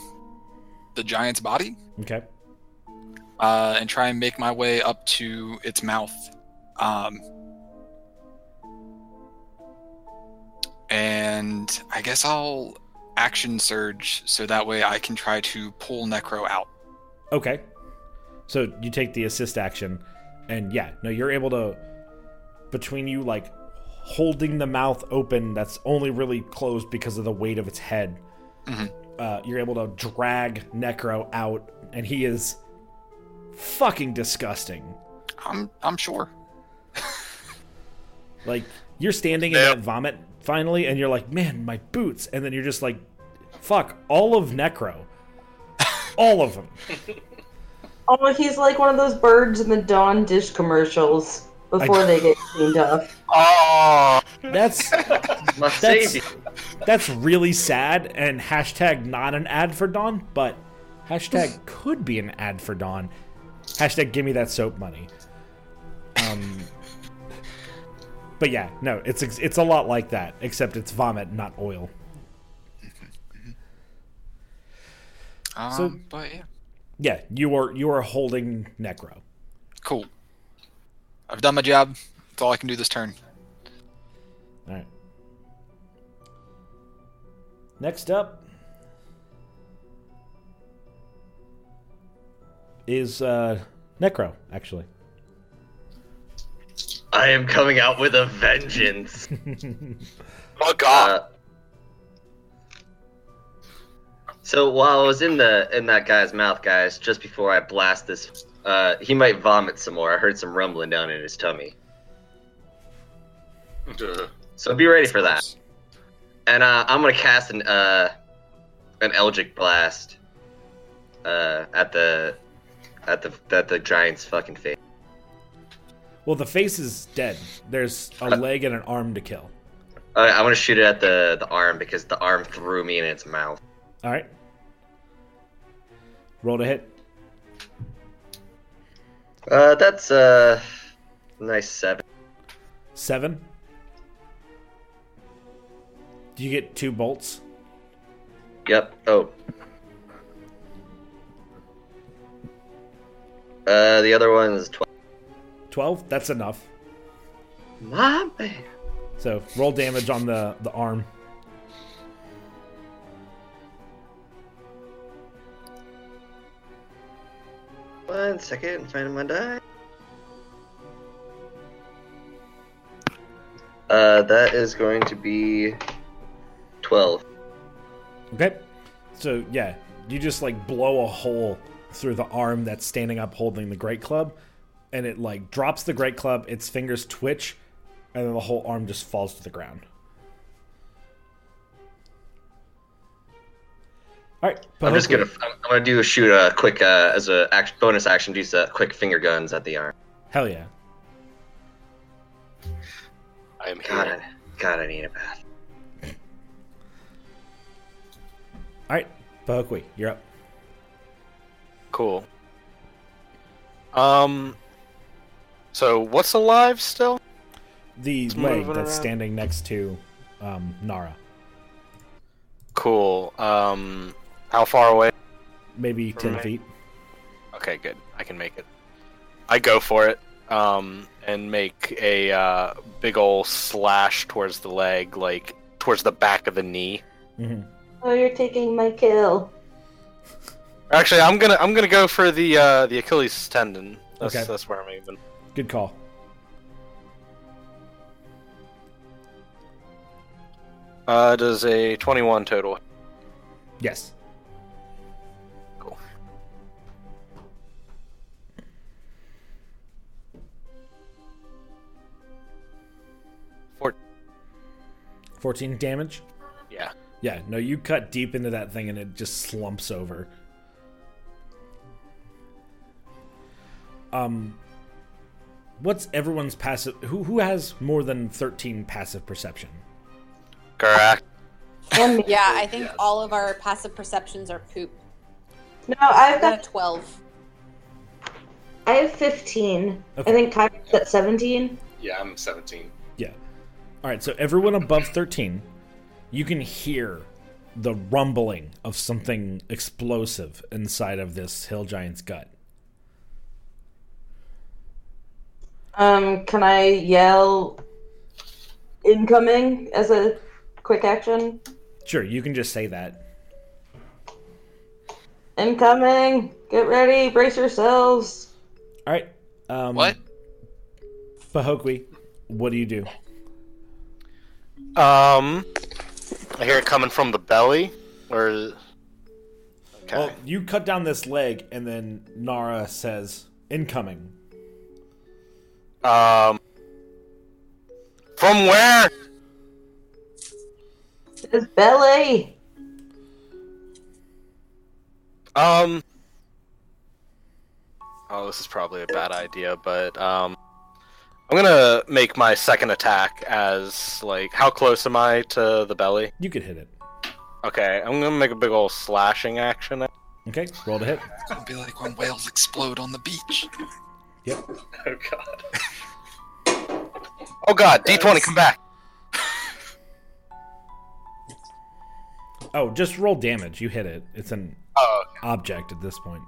the giant's body Okay. uh, and try and make my way up to its mouth. Um, and I guess I'll action surge so that way I can try to pull Necro out. Okay. So you take the assist action, and yeah, no, you're able to, between you, like, holding the mouth open that's only really closed because of the weight of its head, Mhm. Uh, you're able to drag Necro out, and he is fucking disgusting. I'm I'm sure. Like, you're standing in Yep. that vomit finally, and you're like, man, my boots. And then you're just like, fuck, all of Necro. all of them. Oh, he's like one of those birds in the Dawn dish commercials before I- they get cleaned up. Oh, That's That's- that's really sad and hashtag not an ad for Dawn, but hashtag could be an ad for Dawn. Hashtag give me that soap money. Um, but yeah, no, it's it's a lot like that, except it's vomit, not oil. Um, So- but yeah, Yeah, you are you are holding Necro. cool. I've done my job. That's all I can do this turn. All right. Next up is uh, Necro, actually. I am coming out with a vengeance. oh God! Uh, so while I was in the in that guy's mouth, guys, just before I blast this, uh, he might vomit some more. I heard some rumbling down in his tummy. Duh. So be ready for that. And uh, I'm gonna cast an uh, an Eldritch blast uh, at the at the at the giant's fucking face. Well, the face is dead. There's a leg and an arm to kill. Uh, I want to shoot it at the the arm because the arm threw me in its mouth. All right. Roll to hit. Uh, that's a nice seven. Seven. Do you get two bolts? Yep. Oh. Uh, the other one is twelve. Twelve. That's enough. My man. So roll damage on the the arm. Second, and find finding my die. Uh, that is going to be twelve. Okay. So yeah, you just like blow a hole through the arm that's standing up holding the great club, and it like drops the great club. Its fingers twitch, and then the whole arm just falls to the ground. All right, I'm just gonna I'm, I'm gonna do a shoot a quick uh, as a act, bonus action. Do some quick finger guns at the arm. Hell yeah! I am God, here. I, God, I need a bath. All right, Pahokwi, you're up. Cool. Um. So what's alive still? The It's leg that's around. standing next to um, Nara, Cool. Um. How far away? maybe ten Right. feet. Okay, good. I can make it. I go for it. Um, and make a uh, big ol' slash towards the leg, like towards the back of the knee. hmm Oh, you're taking my kill. Actually, I'm gonna I'm gonna go for the uh, the Achilles tendon. That's, Okay. that's where I'm aiming. Good call. Uh, does a 21 total. Yes. 14 damage. Yeah. Yeah, no, you cut deep into that thing and it just slumps over. Um what's everyone's passive who who has more than 13 passive perception? Correct. And me. Yeah, I think all of our passive perceptions are poop. No, I've got 12. I have 15. Okay. I think Kyra's at 17. Yeah, I'm 17. Yeah. All right, so everyone above 13, you can hear the rumbling of something explosive inside of this hill giant's gut. Um, can I yell incoming as a quick action? Sure, you can just say that. Incoming! Get ready, brace yourselves. All right. Um What? Pahokwi, what do you do? Um, I hear it coming from the belly, or okay. Well, you cut down this leg, and then Nara says, "Incoming." Um, from where? His belly! Um. Oh, this is probably a bad idea, but um, I'm gonna make my second attack as like, how close am I to the belly? You could hit it. Okay, I'm gonna make a big old slashing action. Okay, roll to hit. It's gonna be like when whales explode on the beach. Yep. Oh god. Oh God, D20, come back. Oh, just roll damage. You hit it. It's an Oh, object at this point.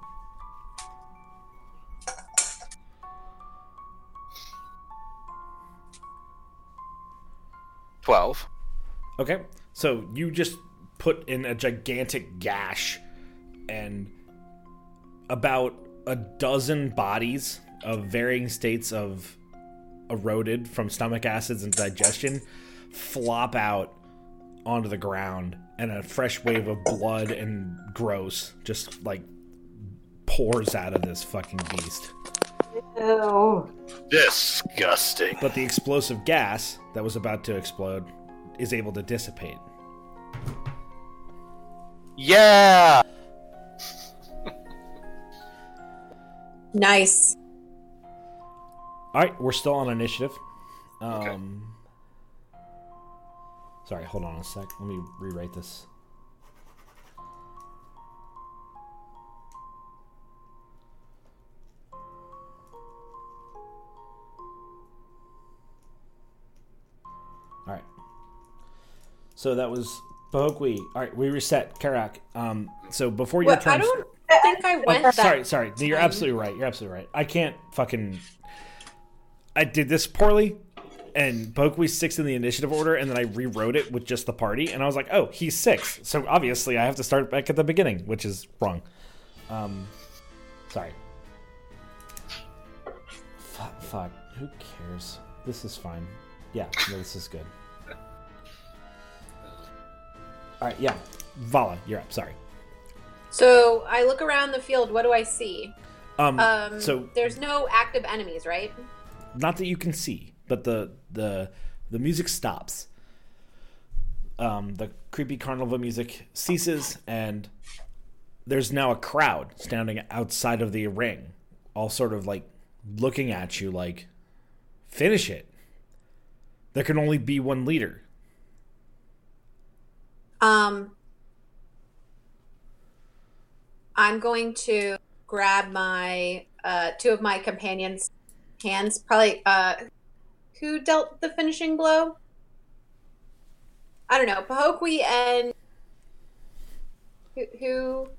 Twelve. Okay, so you just put in a gigantic gash, and about a dozen bodies of varying states of eroded from stomach acids and digestion flop out onto the ground, and a fresh wave of blood and gross just like pours out of this fucking beast. Ew. Disgusting. But the explosive gas that was about to explode is able to dissipate. Yeah. Nice. All right, we're still on initiative. Um, Sorry, hold on a sec. Let me rewrite this. All right. So that was Pahokwi. All right, we reset Karak. Um, so before your Well, turn. I don't think I Oh, went that. sorry, sorry. No, You're absolutely right. You're absolutely right. I can't fucking. I did this poorly, and Bokui's six in the initiative order, and then I rewrote it with just the party, and I was like, oh, he's six. So obviously, I have to start back at the beginning, which is wrong. Um, sorry. Fuck, fuck. Who cares? This is fine. Yeah, no, this is good. All right, yeah. Vala, you're up. Sorry. So I look around the field. What do I see? Um, Um, so there's no active enemies, right? not that you can see, but the the the music stops. Um, the creepy carnival music ceases, and there's now a crowd standing outside of the ring, all sort of like looking at you, like, finish it. There can only be one leader. Um, I'm going to grab my uh, two of my companions' hands. Probably, uh, who dealt the finishing blow? I don't know. Pahokwi and who who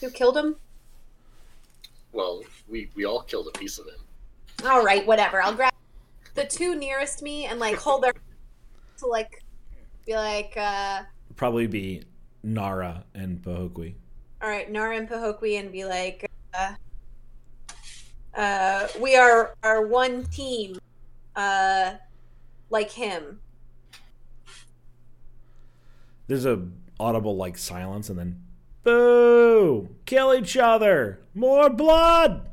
who killed him? Well, we we all killed a piece of him. All right, whatever. I'll grab the two nearest me and like hold their to like be like, uh, Probably be Nara and Pahokwi. all right, Nara and Pahokwi, and be like, uh, uh, we are are one team, uh, like him. There's a audible like silence, and then boo, kill each other, more blood,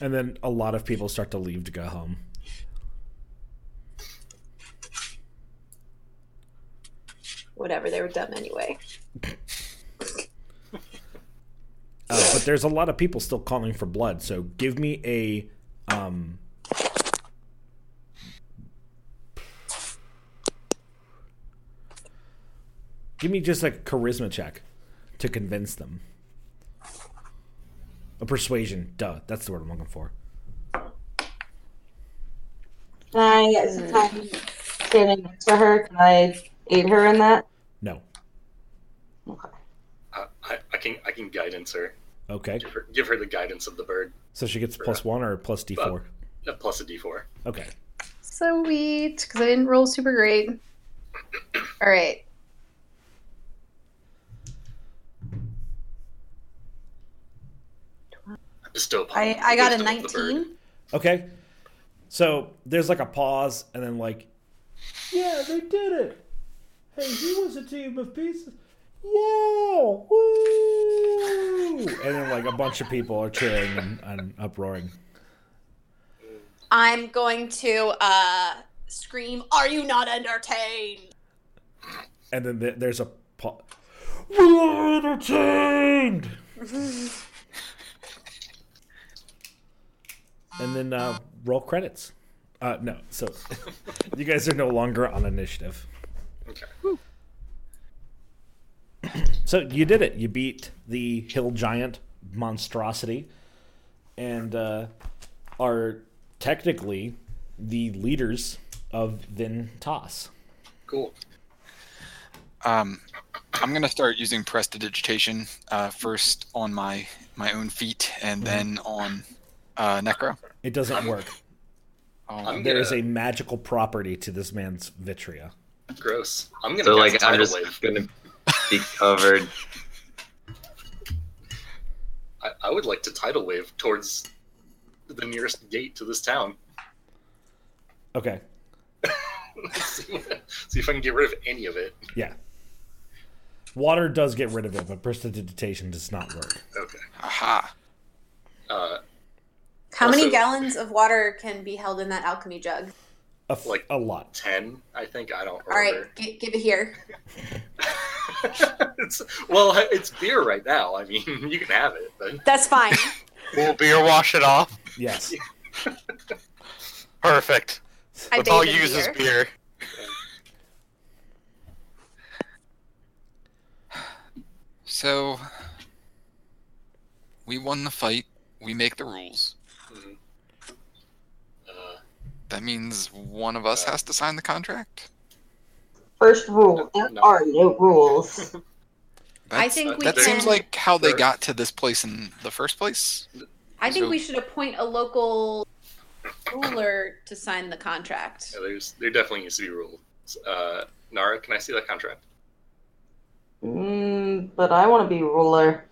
and then a lot of people start to leave to go home. Whatever, they were dumb anyway. Uh, but there's a lot of people still calling for blood. So give me a um, give me just like a charisma check to convince them. A persuasion, duh. That's the word I'm looking for. Can I, since I'm standing next to her, can I aid her in that? No. Okay. Uh, I, I can I can guidance her. Okay. Give her give her the guidance of the bird. So she gets plus one or plus d4. Uh, plus a d4. Okay. Sweet, because I didn't roll super great. All right. Bestow upon I, I got a wisdom of the bird. 19. Okay. So there's like a pause, and then like, yeah, they did it. Hey, he was a team of pieces. Yeah, woo! And then like a bunch of people are cheering and, and uproaring. I'm going to uh, scream, Are you not entertained? And then there- there's a pause. We are entertained. and then uh, roll credits. Uh, no, so you guys are no longer on initiative. Okay. So you did it. You beat the hill giant monstrosity, and uh, are technically the leaders of Vin Toss. Cool. Um, I'm gonna start using prestidigitation uh, first on my my own feet, and then on uh, Necro. It doesn't work. I'm There is gonna- a magical property to this man's vitria. Gross. I'm gonna So cast like I'm just wave. gonna be covered. I, I would like to tidal wave towards the nearest gate to this town. Okay. see, see if I can get rid of any of it. Yeah. Water does get rid of it, but prestidigitation does not work. Okay. aha! Uh, How many gallons of water can be held in that alchemy jug? A, f- Like- a lot. ten, I think. I don't All right, remember. g- give it here. it's, well, it's beer right now. I mean, you can have it, but That's fine. Will beer wash it off? Yes. Perfect. I Let's all bathe use this beer. beer. So we won the fight. We make the rules. That means one of us has to sign the contract. First rule: there No. are no rules. I think we that seems like how they got to this place in the first place. I think So- we should appoint a local ruler to sign the contract. yeah, there's there definitely needs to be rules. Uh, Nara, can I see that contract? Mm, but I want to be ruler.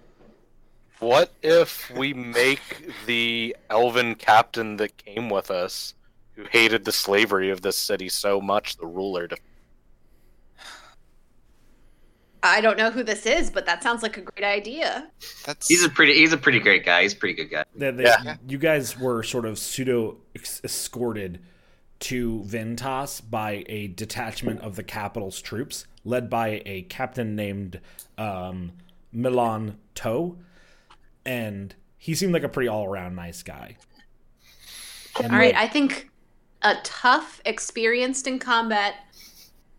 What if we make the elven captain that came with us, who hated the slavery of this city so much, the ruler? To... I don't know who this is, but that sounds like a great idea. That's He's a pretty he's a pretty great guy. He's a pretty good guy. They, they, Yeah. You guys were sort of pseudo escorted to Ventas by a detachment of the capital's troops, led by a captain named um, Milan To, and he seemed like a pretty all around nice guy. And All right, like- I think a tough, experienced in combat,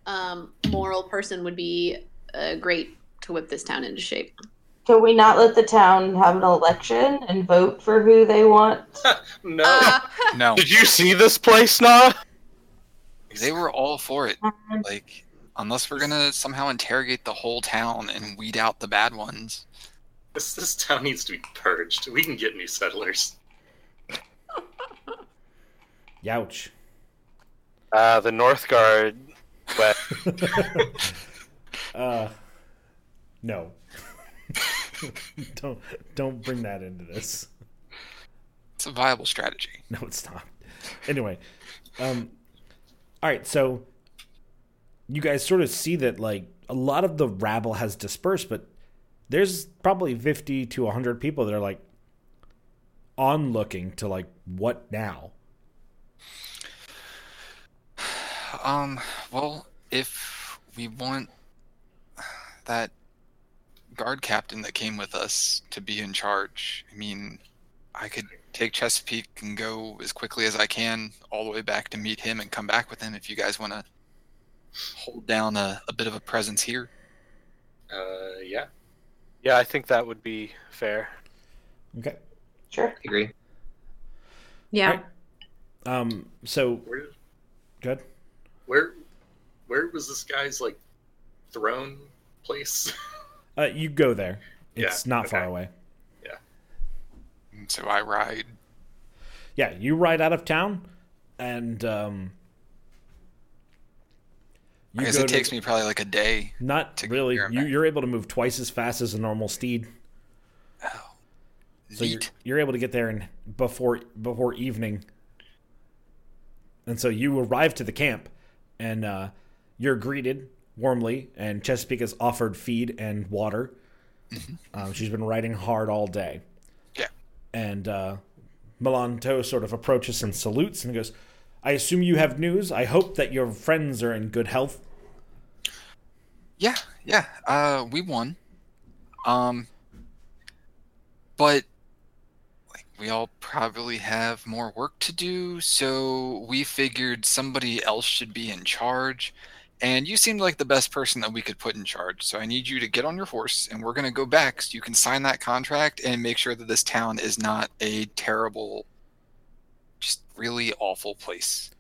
um, moral person would be uh, great to whip this town into shape. Can we not let the town have an election and vote for who they want? no. Uh, no. Did you see this place, Nah? They were all for it. Like, unless we're gonna somehow interrogate the whole town and weed out the bad ones. This this town needs to be purged. We can get new settlers. Youch. Uh, the North Guard. But Uh, no. don't don't bring that into this. It's a viable strategy. No, it's not. Anyway, um, all right. So you guys sort of see that like a lot of the rabble has dispersed, but there's probably fifty to hundred people that are like on looking to like what now? Um, well, if we want that guard captain that came with us to be in charge, I mean, I could take Chesapeake and go as quickly as I can all the way back to meet him and come back with him if you guys want to hold down a, a bit of a presence here. Uh, yeah. yeah, I think that would be fair. Okay. Sure. Agree. yeah. Right. Um. So good. Where where was this guy's like throne place? Uh, you go there. It's Yeah, not far okay. away. And so I ride. Yeah, you ride out of town, and um. I guess go it to- takes me probably like a day. Not to really. You, you're able to move twice as fast as a normal steed. Oh, So you're, you're able to get there in before before evening. And so you arrive to the camp, and uh, you're greeted warmly, and Chesapeake is offered feed and water. Um, she's been riding hard all day. Yeah. And uh, Melanto sort of approaches and salutes and goes, I assume you have news. I hope that your friends are in good health. Yeah, yeah. Uh, we won. Um, but we all probably have more work to do, so we figured somebody else should be in charge. And you seemed like the best person that we could put in charge. So I need you to get on your horse, and we're gonna go back so you can sign that contract and make sure that this town is not a terrible, just really awful place.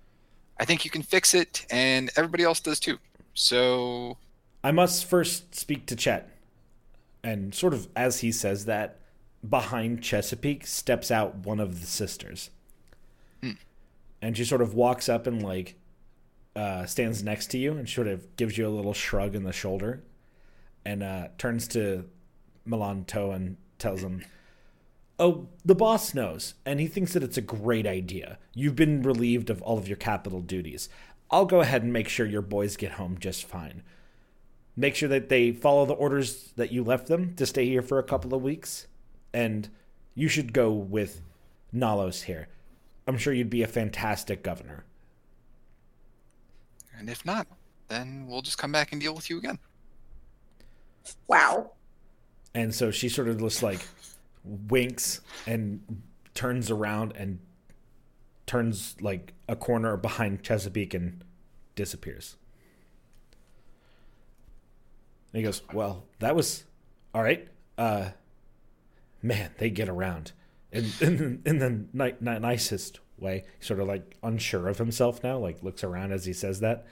I think you can fix it, and everybody else does too. So I must first speak to Chet. And sort of as he says that, behind Chesapeake steps out one of the sisters. Hmm. And she sort of walks up and like uh, stands next to you and sort of gives you a little shrug in the shoulder and uh, turns to Melanto and tells him, Oh, the boss knows, and he thinks that it's a great idea. You've been relieved of all of your capital duties. I'll go ahead and make sure your boys get home just fine make sure that they follow the orders that you left them to stay here for a couple of weeks. And you should go with Nalos here. I'm sure you'd be a fantastic governor. And if not, then we'll just come back and deal with you again. Wow. And so she sort of just like winks and turns around and turns like a corner behind Chesapeake and disappears. And he goes, Well, that was all right. Uh, man, they get around. In, in, in the ni- ni- nicest way, sort of like unsure of himself now, like looks around as he says that.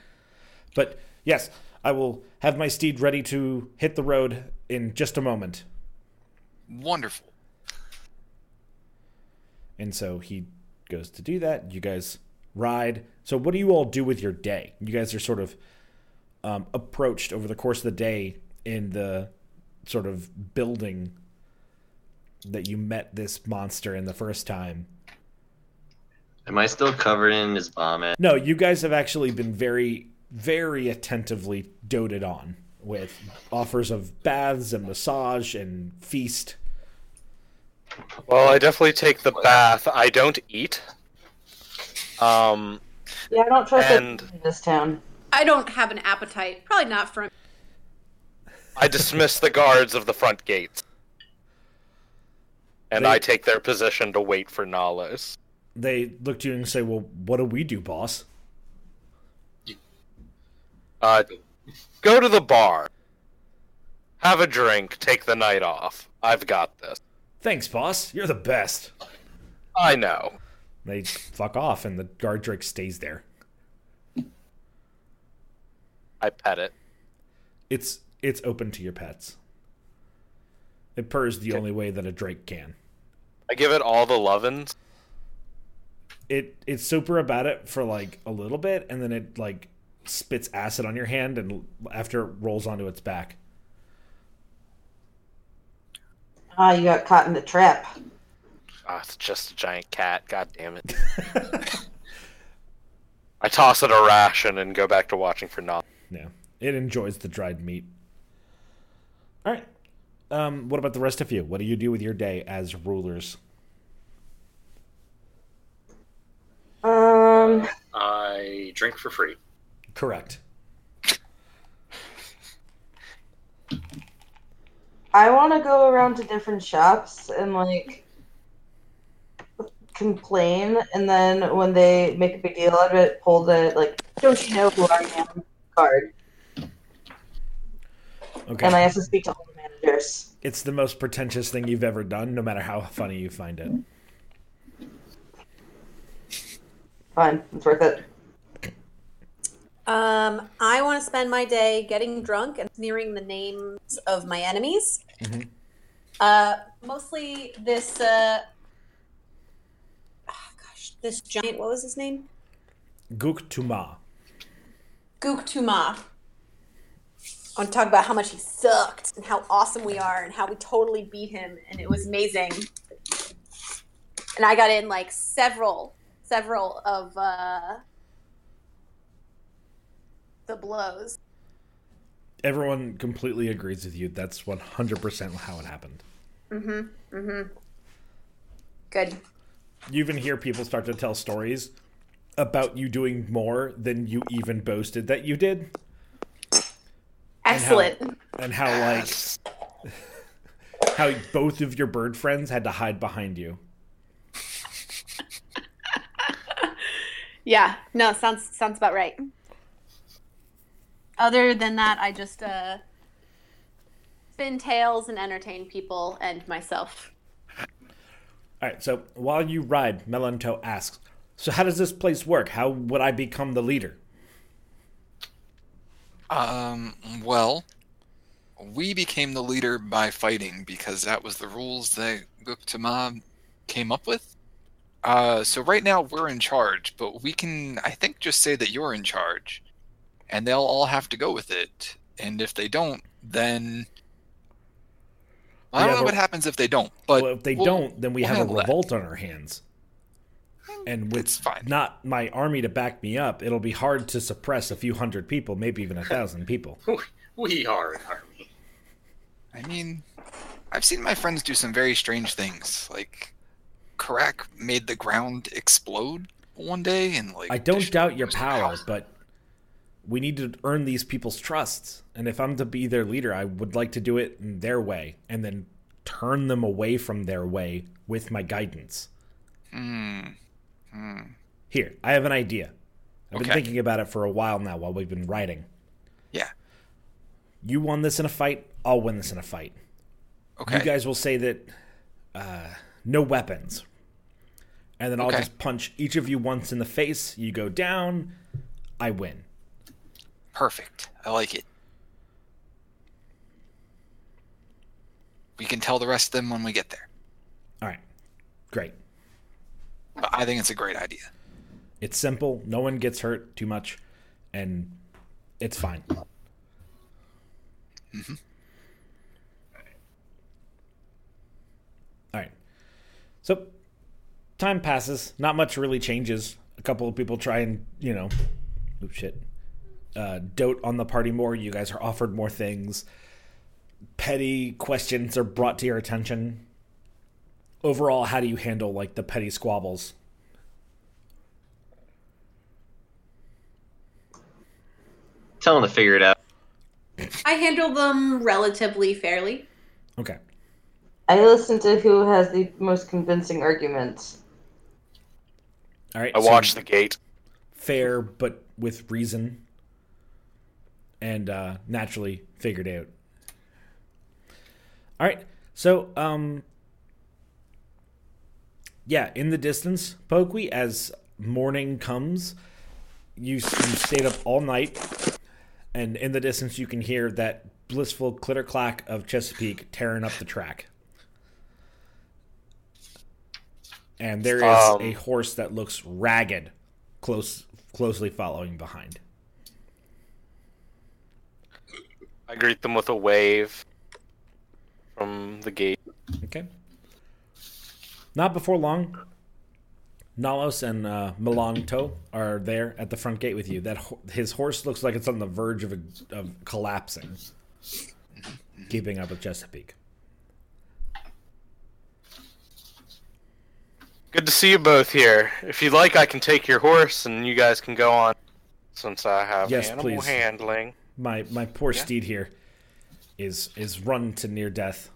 But yes, I will have my steed ready to hit the road in just a moment. Wonderful. And so he goes to do that. You guys ride. So what do you all do with your day? You guys are sort of um, approached over the course of the day in the sort of building that you met this monster in the first time. Am I still covered in his vomit? No, you guys have actually been very, very attentively doted on. with offers of baths and massage and feast. Well, I definitely take the bath. I don't eat. Um, Yeah, I don't trust And- it in this town. I don't have an appetite. Probably not for I dismiss the guards of the front gates. And They- I take their position to wait for Nalos. They look to you and say, "Well, what do we do, boss?" Uh, go to the bar. Have a drink. Take the night off. I've got this. Thanks, boss. You're the best. I know. They fuck off, and the guard drake stays there. I pet it. It's it's open to your pets. It purrs the Okay. only way that a drake can. I give it all the lovin's. It it's super about it for like a little bit, and then it like spits acid on your hand, and after it rolls onto its back. Ah, you got caught in the trap. Ah, it's just a giant cat. God damn it. I toss it a ration and go back to watching for Nalos. Yeah, it enjoys the dried meat. All right. Um, what about the rest of you? What do you do with your day as rulers? Um, I drink for free. Correct. I want to go around to different shops and like complain, and then when they make a big deal out of it, pull the like, "Don't you know who I am?" card, Okay. and I have to speak to all the it's the most pretentious thing you've ever done, no matter how funny you find it. Fine, it's worth it. Um, I want to spend my day getting drunk and sneering the names of my enemies. Mhm. Uh, mostly this. Uh, ah, gosh, this giant. What was his name? Guk Tuma. I want to talk about how much he sucked and how awesome we are and how we totally beat him and it was amazing. And I got in like several, several of uh, the blows. Everyone completely agrees with you. That's 100% how it happened. Mm-hmm. Mm-hmm. Good. You even hear people start to tell stories about you doing more than you even boasted that you did, Excellent. and how like how both of your bird friends had to hide behind you. Yeah. No, sounds sounds about right. Other than that, I just uh spin tales and entertain people and myself. All right, so while you ride, Melanto asks, "So how does this place work? How would I become the leader?" Um, well, we became the leader by fighting because that was the rules that Guktama came up with. Uh, so right now we're in charge, but we can, I think, just say that you're in charge, and they'll all have to go with it. And if they don't, then I don't know but- what happens if they don't. But well, if they we'll- don't, then we we'll have a handle that. revolt on our hands. And with It's fine. not my army to back me up, it'll be hard to suppress a few hundred people, maybe even a thousand people. We are an army. I mean, I've seen my friends do some very strange things. Like, Karak made the ground explode one day, and like I don't doubt your most power, but we need to earn these people's trusts. And if I'm to be their leader, I would like to do it in their way and then turn them away from their way with my guidance. Hmm. Hmm. Here, I have an idea. I've been thinking about it for a while now while we've been writing. Yeah. You won this in a fight, I'll win this in a fight. Okay. You guys will say that uh, no weapons. And then I'll Okay. just punch each of you once in the face. You go down, I win. Perfect. I like it. We can tell the rest of them when we get there. All right. Great. But I think it's a great idea. It's simple. No one gets hurt too much, and it's fine. Mhm. All right. So, time passes. Not much really changes. A couple of people try and, you know, oops, shit. uh, dote on the party more. You guys are offered more things. Petty questions are brought to your attention. Overall, how do you handle like the petty squabbles? Tell them to figure it out. I handle them relatively fairly. Okay. I listen to who has the most convincing arguments. All right. I so watch the gate. fair, but with reason, and uh, naturally figured out. All right. So, um, yeah, in the distance, Pokey, as morning comes, you, you stayed up all night, and in the distance, you can hear that blissful clitter clack of Chesapeake tearing up the track. And there is Um, a horse that looks ragged, close, closely following behind. I greet them with a wave from the gate. Okay. Not before long, Nalos and uh, Milanto are there at the front gate with you. That ho- his horse looks like it's on the verge of, a, of collapsing, keeping up with Chesapeake. Good to see you both here. If you'd like, I can take your horse and you guys can go on. Since I have Yes, animal please. handling. My my poor Yeah. steed here is is run to near death.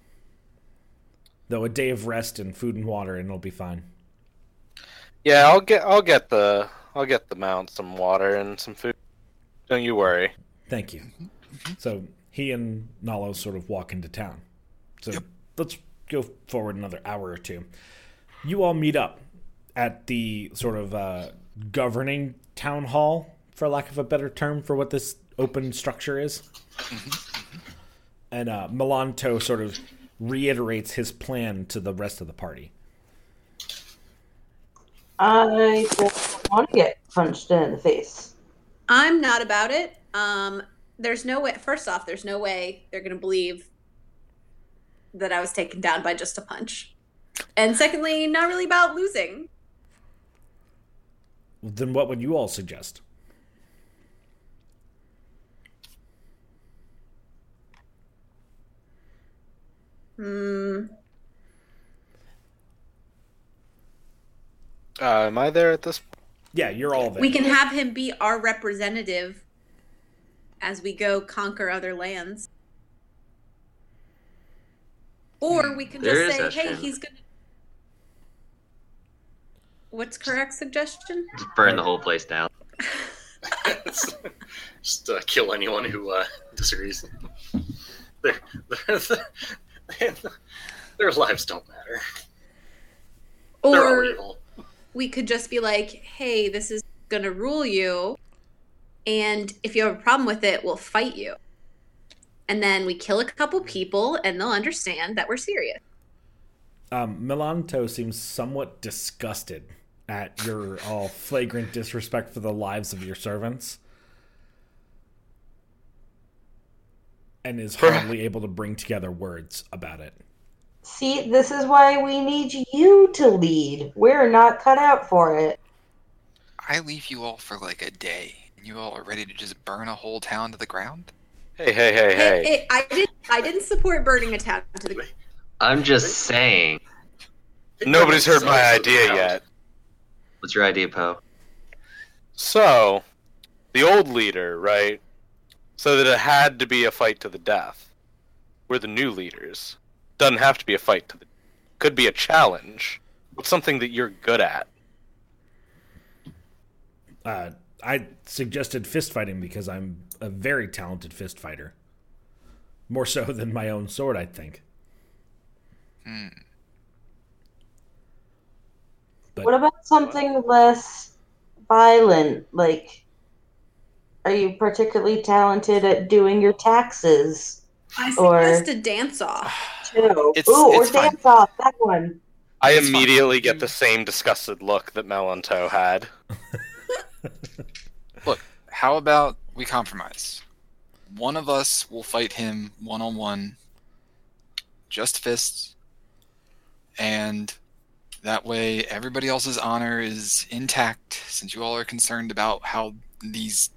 Though a day of rest and food and water, and it'll be fine. Yeah, I'll get I'll get the I'll get the mount some water and some food. Don't you worry. Thank you. So he and Nalo sort of walk into town. So Yep. let's go forward another hour or two. You all meet up at the sort of uh, governing town hall, for lack of a better term, for what this open structure is. and uh, Milanto sort of reiterates his plan to the rest of the party. I don't want to get punched in the face. I'm not about it. Um, there's no way. First off, there's no way they're gonna believe that I was taken down by just a punch. And secondly, not really about losing. Then what would you all suggest? Hmm. Uh, am I there at this? Yeah, you're all there. We can have him be our representative as we go conquer other lands. Or we can There just say, hey, shit. he's gonna. What's correct suggestion? Just burn the whole place down. Just uh, kill anyone who uh, disagrees. Their, their, their lives don't matter. Or we could just be like, hey, this is gonna rule you, and if you have a problem with it, we'll fight you. And then we kill a couple people, and they'll understand that we're serious. Um, Milanto seems somewhat disgusted at your all flagrant disrespect for the lives of your servants. And is hardly able to bring together words about it. See, this is why we need you to lead. We're not cut out for it. I leave you all for like a day, and you all are ready to just burn a whole town to the ground? Hey, hey, hey, hey! Hey, I didn't. I didn't support burning a town to the. I'm just saying. Nobody's heard my Size of the idea yet. What's your idea, Poe? So, the old leader, right? So that it had to be a fight to the death. We're the new leaders. Doesn't have to be a fight to the. Could be a challenge. What's something that you're good at? Uh, I suggested fist fighting because I'm a very talented fist fighter. More so than my own sword, I think. Hmm. But What about something less violent? Like, are you particularly talented at doing your taxes? I Or- suggest a dance off. Too. It's- Ooh, or fine. dance off. That one. I It's fine. immediately get the same disgusted look that Melanto had. Look, how about we compromise? One of us will fight him one on one, just fists, and that way everybody else's honor is intact since you all are concerned about how these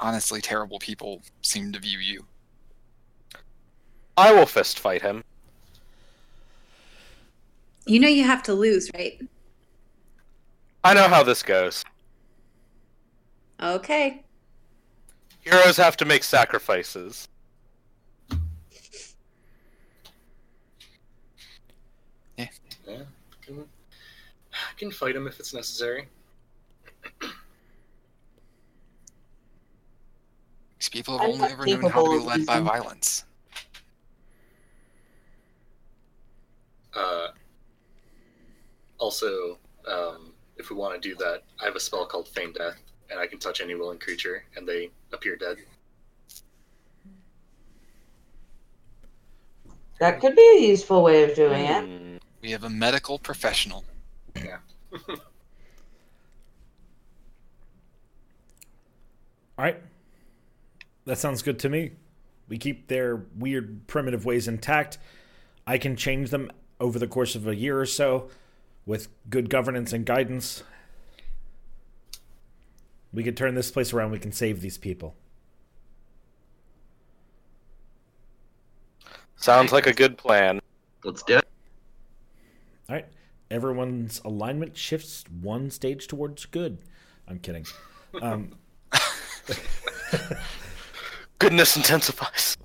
honestly terrible people seem to view you. I will fist fight him. You know you have to lose, right? I know how this goes. Okay. Heroes have to make sacrifices. Yeah, can, I can fight him if it's necessary. These people have I'm only ever known how to be led by violence. Uh, also, um, if we want to do that, I have a spell called Feign Death, and I can touch any willing creature, and they appear dead. That could be a useful way of doing it. Hmm. We have a medical professional. Yeah. All right. That sounds good to me. We keep their weird primitive ways intact. I can change them over the course of a year or so with good governance and guidance. We could turn this place around. We can save these people. Sounds like a good plan. Let's do it. All right. Everyone's alignment shifts one stage towards good. I'm kidding. Um, Goodness intensifies.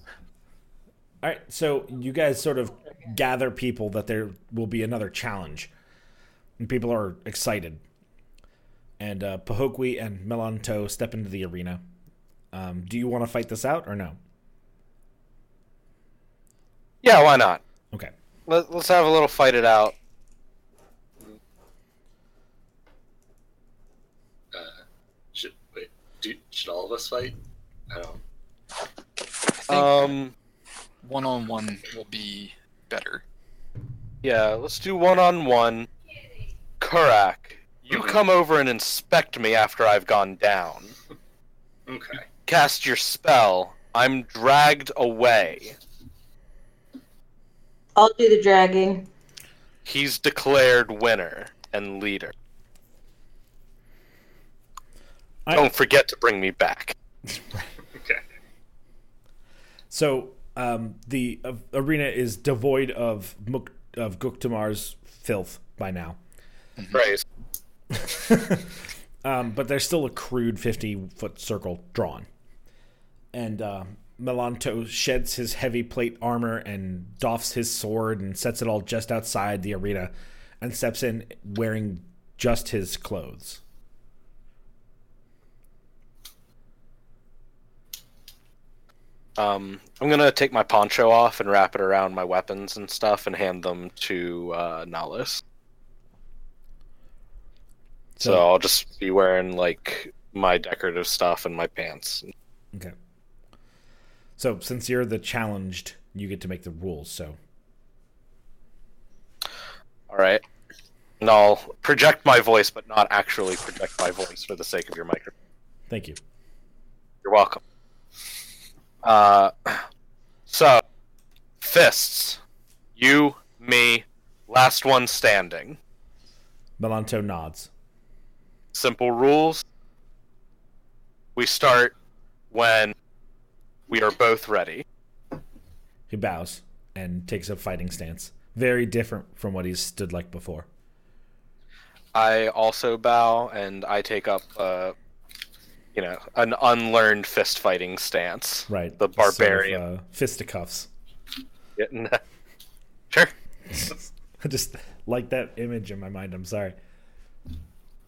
All right, so you guys sort of gather people that there will be another challenge, and people are excited. And uh, Pahokwi and Melanto step into the arena. Um, do you want to fight this out or no? Yeah, why not? Okay. Let, let's have a little fight it out. Uh, should wait? Do, should all of us fight? I don't. I think Um, one on one will be better. yeah, let's do one on one. Kurak, you come over and inspect me after I've gone down. Okay. Cast your spell. I'm dragged away. I'll do the dragging. He's declared winner and leader. I- Don't forget to bring me back. So um, the uh, arena is devoid of Muk- of Guktamar's filth by now. Praise. um, but there's still a crude 50 foot circle drawn. And uh, Melanto sheds his heavy plate armor and doffs his sword and sets it all just outside the arena and steps in wearing just his clothes. Um, I'm gonna take my poncho off and wrap it around my weapons and stuff and hand them to uh. So So- I'll just be wearing like my decorative stuff and my pants. Okay. So since you're the challenged, you get to make the rules. So All right. And I'll project my voice, but not actually project my voice for the sake of your microphone. thank you. You're welcome. Uh, so fists. You, me, last one standing. Melanto nods. Simple rules. We start when we are both ready. He bows and takes a fighting stance. Very different from what he's stood like before. I also bow and I take up, uh, you know, an unlearned fist fighting stance. Right. The Sort of, barbarian. uh, fisticuffs. Getting- sure. I just like that image in my mind. I'm sorry.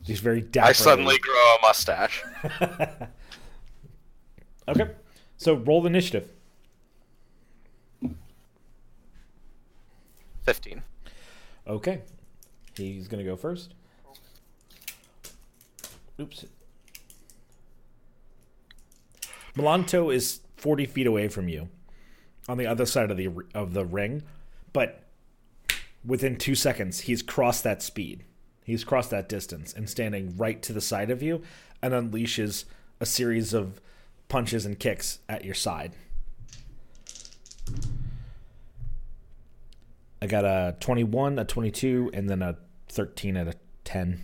He's very dapper. I suddenly grow a mustache. Okay. So roll the initiative. 15. Okay. He's going to go first. Oops. Melanto is 40 feet away from you on the other side of the of the ring, but within 2 seconds he's crossed that speed. He's crossed that distance and standing right to the side of you and unleashes a series of punches and kicks at your side. I got a 21, a 22, and then a 13 and a 10.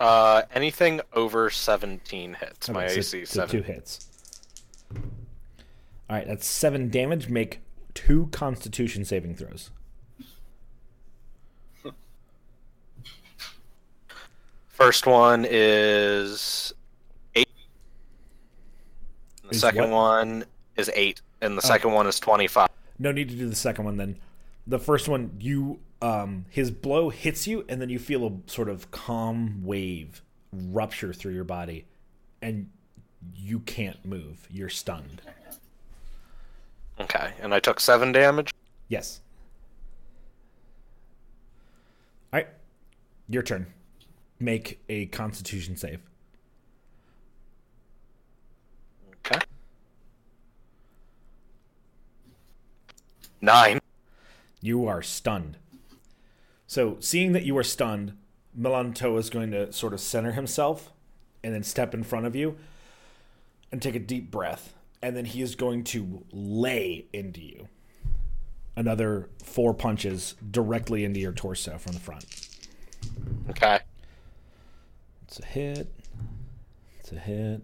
Uh, anything over 17 hits. My so- AC so 7. two hits. All right, that's seven damage. Make two Constitution saving throws. First one is 8. The Is second what? one is 8. And the Oh. second one is 25. No need to do the second one then. The first one, you um his blow hits you, and then you feel a sort of calm wave rupture through your body, and you can't move. You're stunned. Okay. And I took 7 damage. Yes. All right, your turn. Make a Constitution save. Okay. 9. You are stunned. So, seeing that you are stunned, Melanto is going to sort of center himself and then step in front of you and take a deep breath. And then he is going to lay into you. Another four punches directly into your torso from the front. Okay. It's a hit. It's a hit.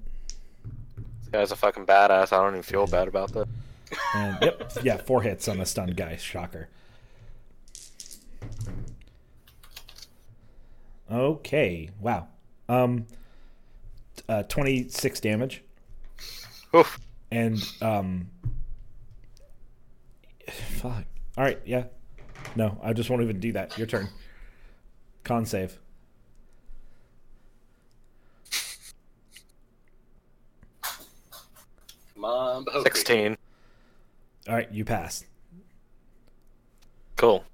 This guy's a fucking badass. I don't even feel bad about that. And yep, yeah, four hits on the stunned guy. Shocker. Okay. Wow. Um uh 26 damage Oof. and um fuck. All right, yeah. No, I just won't even do that. Your turn. Con save. Come on, 16. All right, you pass. Cool.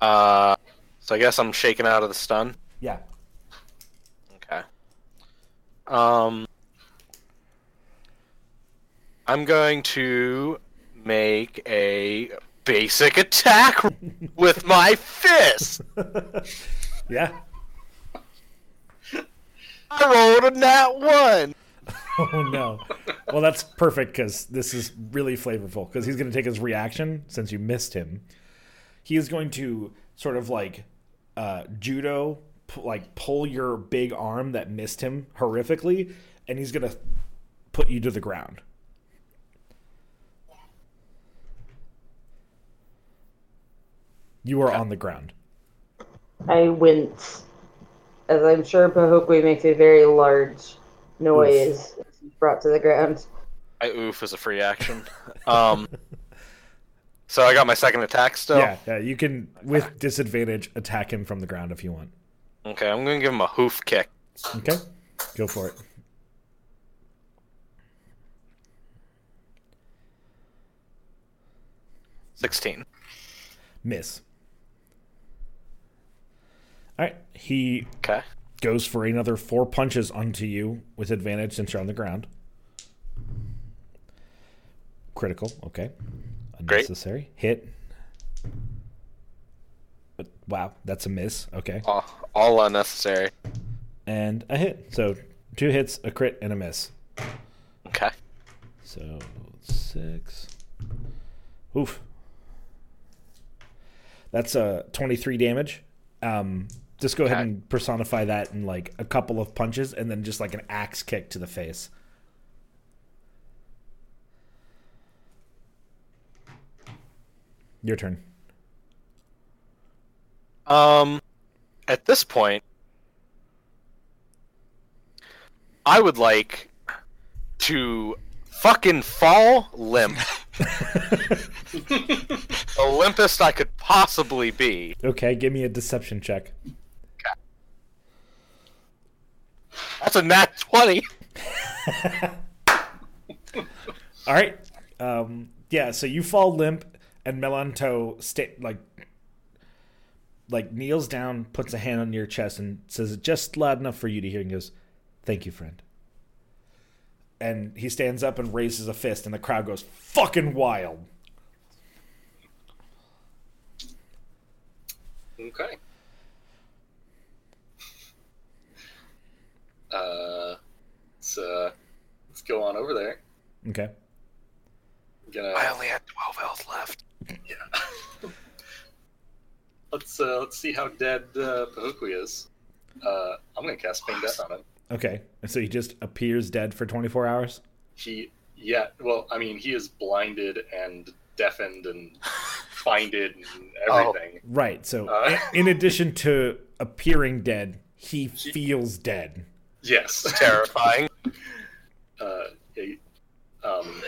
Uh, so I guess I'm shaken out of the stun. Yeah. Okay. Um, I'm going to make a basic attack with my fist. Yeah. I rolled a nat one. Oh no. Well, that's perfect because this is really flavorful. Because he's going to take his reaction since you missed him. He is going to sort of like uh, judo, p- like pull your big arm that missed him horrifically, and he's going to put you to the ground. You are on the ground. I wince, as I'm sure Pahokwi makes a very large noise as brought to the ground. I oof as a free action. Um, so I got my second attack still. Yeah, yeah. You can with disadvantage attack him from the ground if you want. Okay, I'm gonna give him a hoof kick. Okay, go for it. Sixteen. Miss. All right, he Okay. goes for another four punches onto you with advantage since you're on the ground. Critical, okay. Great. Unnecessary. Hit. But, wow, that's a miss. Okay. All, all unnecessary. And a hit. So two hits, a crit, and a miss. Okay. So six. Oof. That's uh, 23 damage. Um, just go ahead and personify that in like a couple of punches and then just like an axe kick to the face. Your turn. Um, at this point, I would like to fucking fall limp. the limpest I could possibly be. Okay, give me a deception check. That's a nat 20. All right. Um, yeah, so you fall limp, and Melanto sta- like like kneels down, puts a hand on your chest, and says it just loud enough for you to hear, and goes, "Thank you, friend." And he stands up and raises a fist, and the crowd goes fucking wild. Okay. Uh, let's uh, let's go on over there. Okay. Gonna I only had 12 health left. Yeah. let's uh, let's see how dead uh, Pahokwi is. Uh, I'm gonna cast Feign Death on him. Okay, and so he just appears dead for 24 hours. He, yeah. Well, I mean, he is blinded and deafened and binded and Oh. everything. Right. So, Uh. in, in addition to appearing dead, he feels dead. Yes. Terrifying. uh, a- um,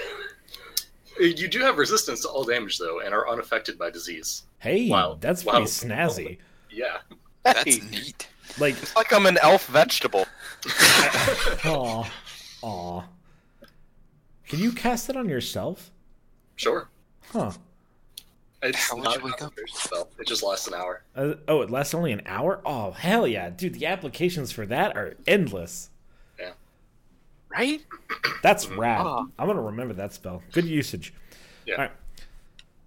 you do have resistance to all damage though, and are unaffected by disease. Hey, Wow. that's Wow. pretty snazzy. Yeah. That's Hey, neat. Like, it's like I'm an elf vegetable. aw, aw. Can you cast it on yourself? Sure. Huh. It's How would not you wake up? spell. It just lasts an hour. Uh, oh, it lasts only an hour? Oh, hell yeah. Dude, the applications for that are endless. Right? That's rad. Ah. I'm going to remember that spell. Good usage. Yeah. All right.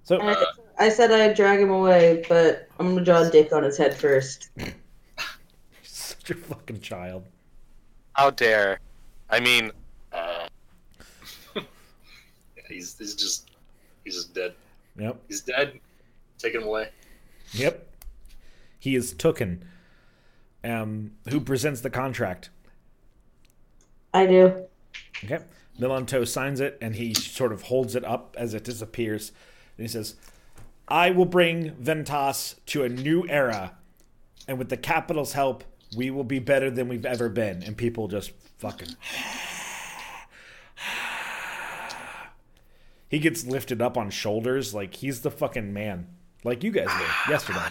So, I, I said I'd drag him away, but I'm gonna draw a dick on his head first. such a fucking child. How dare. I mean, uh, Yeah, he's he's just he's just dead. Yep. He's dead. Take him away. Yep. He is Tooken. Um, who presents the contract? I do. Okay. Milanto signs it and he sort of holds it up as it disappears. And he says, I will bring Ventas to a new era. And with the capital's help, we will be better than we've ever been. And people just fucking. he gets lifted up on shoulders like he's the fucking man. Like you guys were yesterday.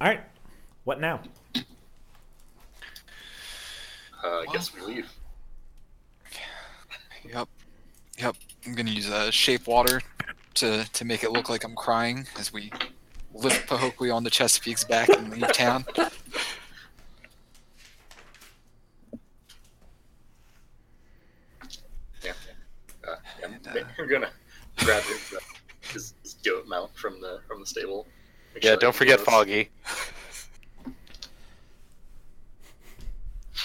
All right. What now? Uh, I guess we leave. Yep. Yep. I'm gonna use uh, shape water to to make it look like I'm crying as we lift Pahokwi on the Chesapeake's back and leave town. Yeah. Uh, yeah, And, uh, I'm gonna grab his, uh, his, his goat mount from the from the stable. Make yeah, sure don't forget knows. Foggy.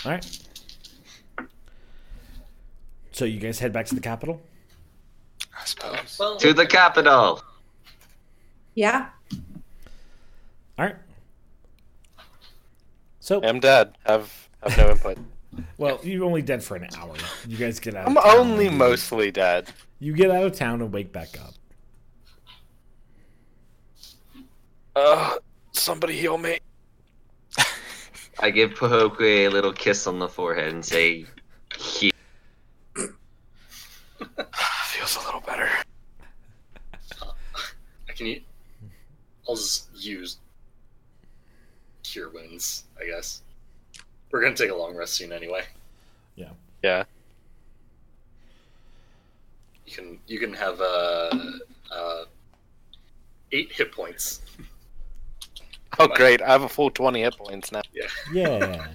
All right. So you guys head back to the capital. I suppose. Well, To the capital. Yeah. All right. So, I'm dead. Have have no input. well, you're only dead for an hour. You guys get out. I'm town only mostly dead. You get out of town and wake back up. Uh, somebody heal me. I give Pahokwi a little kiss on the forehead and say, "He." Feels a little better. I can. u- I'll just use cure wounds. I guess. We're gonna take a long rest soon anyway. Yeah. Yeah. You can you can have uh, uh, eight hit points. Oh, great. I have a full 20 hit points now. Yeah. Yeah.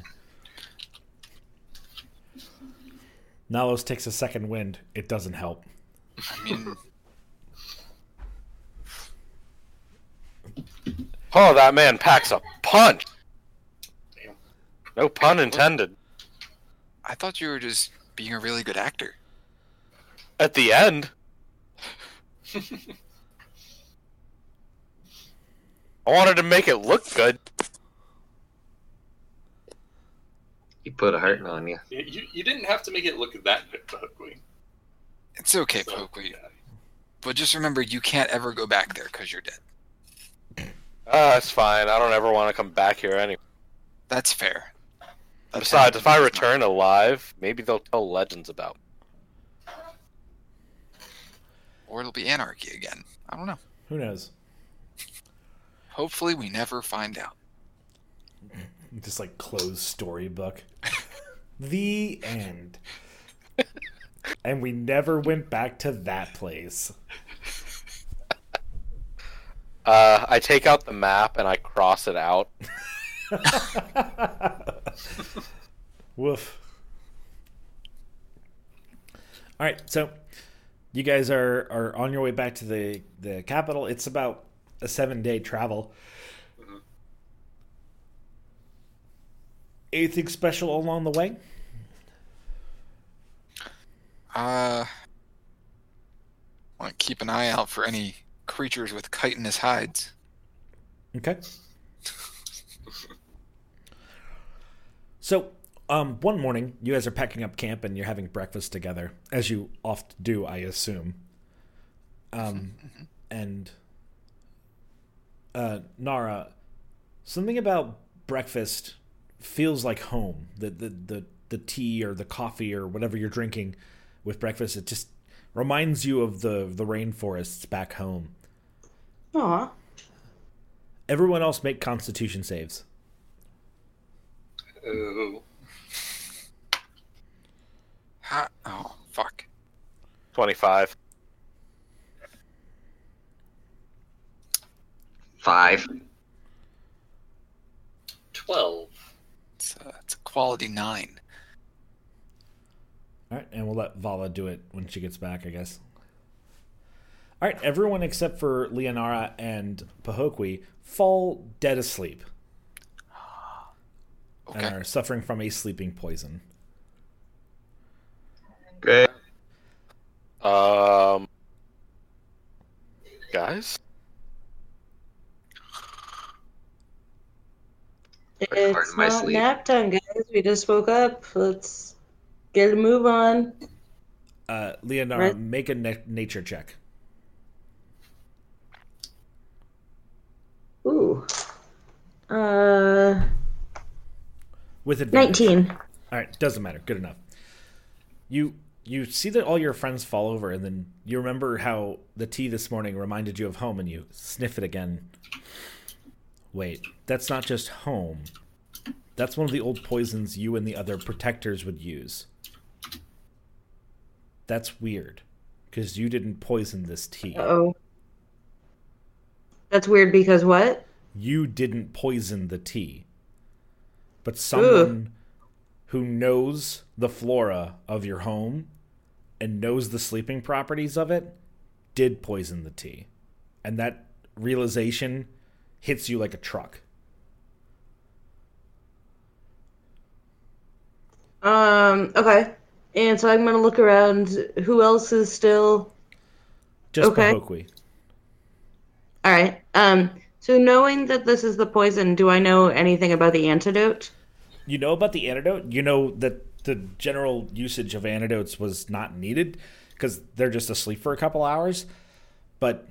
Nalos takes a second wind. It doesn't help. I mean, Oh, that man packs a punch. Damn. No pun intended. I thought you were just being a really good actor. At the end, I wanted to make it look good. He put a hurting on you. You, you, you didn't have to make it look that good, Pahokwi. It's okay, So, Pokey. yeah. But just remember, you can't ever go back there because you're dead. Ah, that's fine. I don't ever want to come back here anyway. That's fair. That's Besides, if I fine. return alive, maybe they'll tell legends about me. or it'll be anarchy again. I don't know. Who knows? Hopefully, we never find out. Just like closed storybook. the end. and we never went back to that place. Uh, I take out the map and I cross it out. Woof. All right, so you guys are are on your way back to the the capital. It's about a seven day travel. Anything special along the way? Uh, to keep an eye out for any creatures with chitinous hides. Okay. So, um, one morning, you guys are packing up camp and you're having breakfast together, as you oft do, I assume. Um, and uh, Nara, something about breakfast feels like home. The, the the the tea or the coffee or whatever you're drinking with breakfast, it just reminds you of the the rainforests back home. Aw. Everyone else make Constitution saves. Ooh. Ha- oh, fuck. 25. Five. Twelve. It's a, it's a quality nine. All right, and we'll let Vala do it when she gets back, I guess. All right, everyone except for Leonara and Pahokwi fall dead asleep Okay. and are suffering from a sleeping poison. Great. Um, guys, Work hard It's my not sleep. nap time, guys. We just woke up. Let's get a move on. Uh, Leonara, Right. make a na- nature check. Ooh. Uh, With advantage. 19. All right, doesn't matter. Good enough. You you see that all your friends fall over, and then you remember how the tea this morning reminded you of home, and you sniff it again. Wait, that's not just home. That's one of the old poisons you and the other protectors would use. That's weird, because you didn't poison this tea. Oh. That's weird because what? you didn't poison the tea. But someone who knows the flora of your home and knows the sleeping properties of it did poison the tea. And that realization hits you like a truck. Um, okay. And so I'm gonna look around. Who else is still Just Okay. Pahokwi. all right? Um, so knowing that this is the poison, do I know anything about the antidote? You know about the antidote? You know that the general usage of antidotes was not needed because they're just asleep for a couple hours. But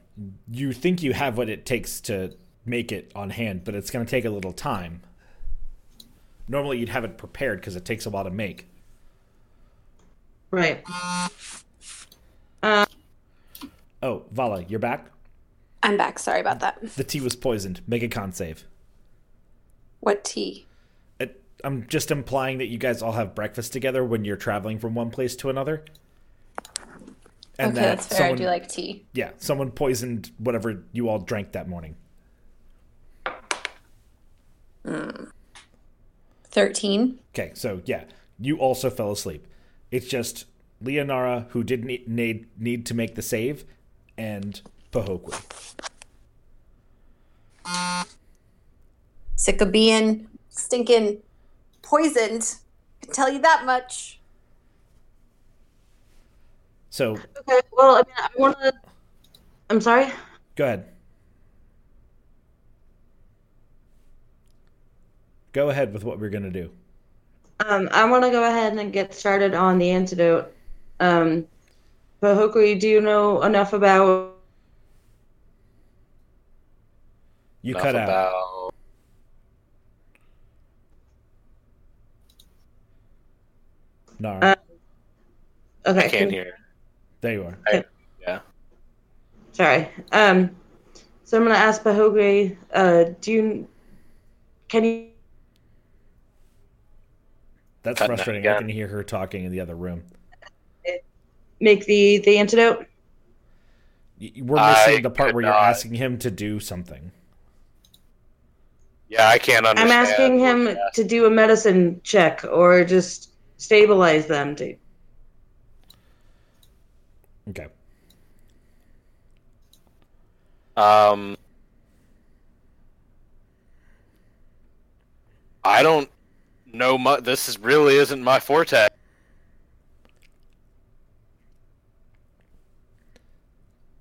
you think you have what it takes to make it on hand, but it's going to take a little time. Normally, you'd have it prepared because it takes a while to make. Right. Oh, Vala, you're back? I'm back. Sorry about that. The tea was poisoned. Make a con save. What tea? It, I'm just implying that you guys all have breakfast together when you're traveling from one place to another. And okay, that that's fair. someone- I do like tea. Yeah, someone poisoned whatever you all drank that morning. 13. Okay, so yeah, you also fell asleep. It's just Leonara who didn't need, need, need to make the save, and Pahokwi. Sick of being stinking poisoned. I can tell you that much. So Okay. Well, I mean, I want to. I'm sorry. go ahead. Go ahead with what we're gonna do. Um, I want to go ahead and get started on the antidote. Um, but Hokuri, do you know enough about? You enough cut out. about Nara. Uh, Okay. I can't can- hear. there you are. Yeah. Sorry. Um, so I'm gonna ask Bahogre, uh, do you, can you, That's Cutting out frustrating. I can hear her talking in the other room. make the the antidote? We're I missing the part where you're asking him to do something. Yeah, I can't understand. I'm asking him you're to do a medicine check or just stabilize them. To Okay. Um, I don't know much. This is really isn't my forte.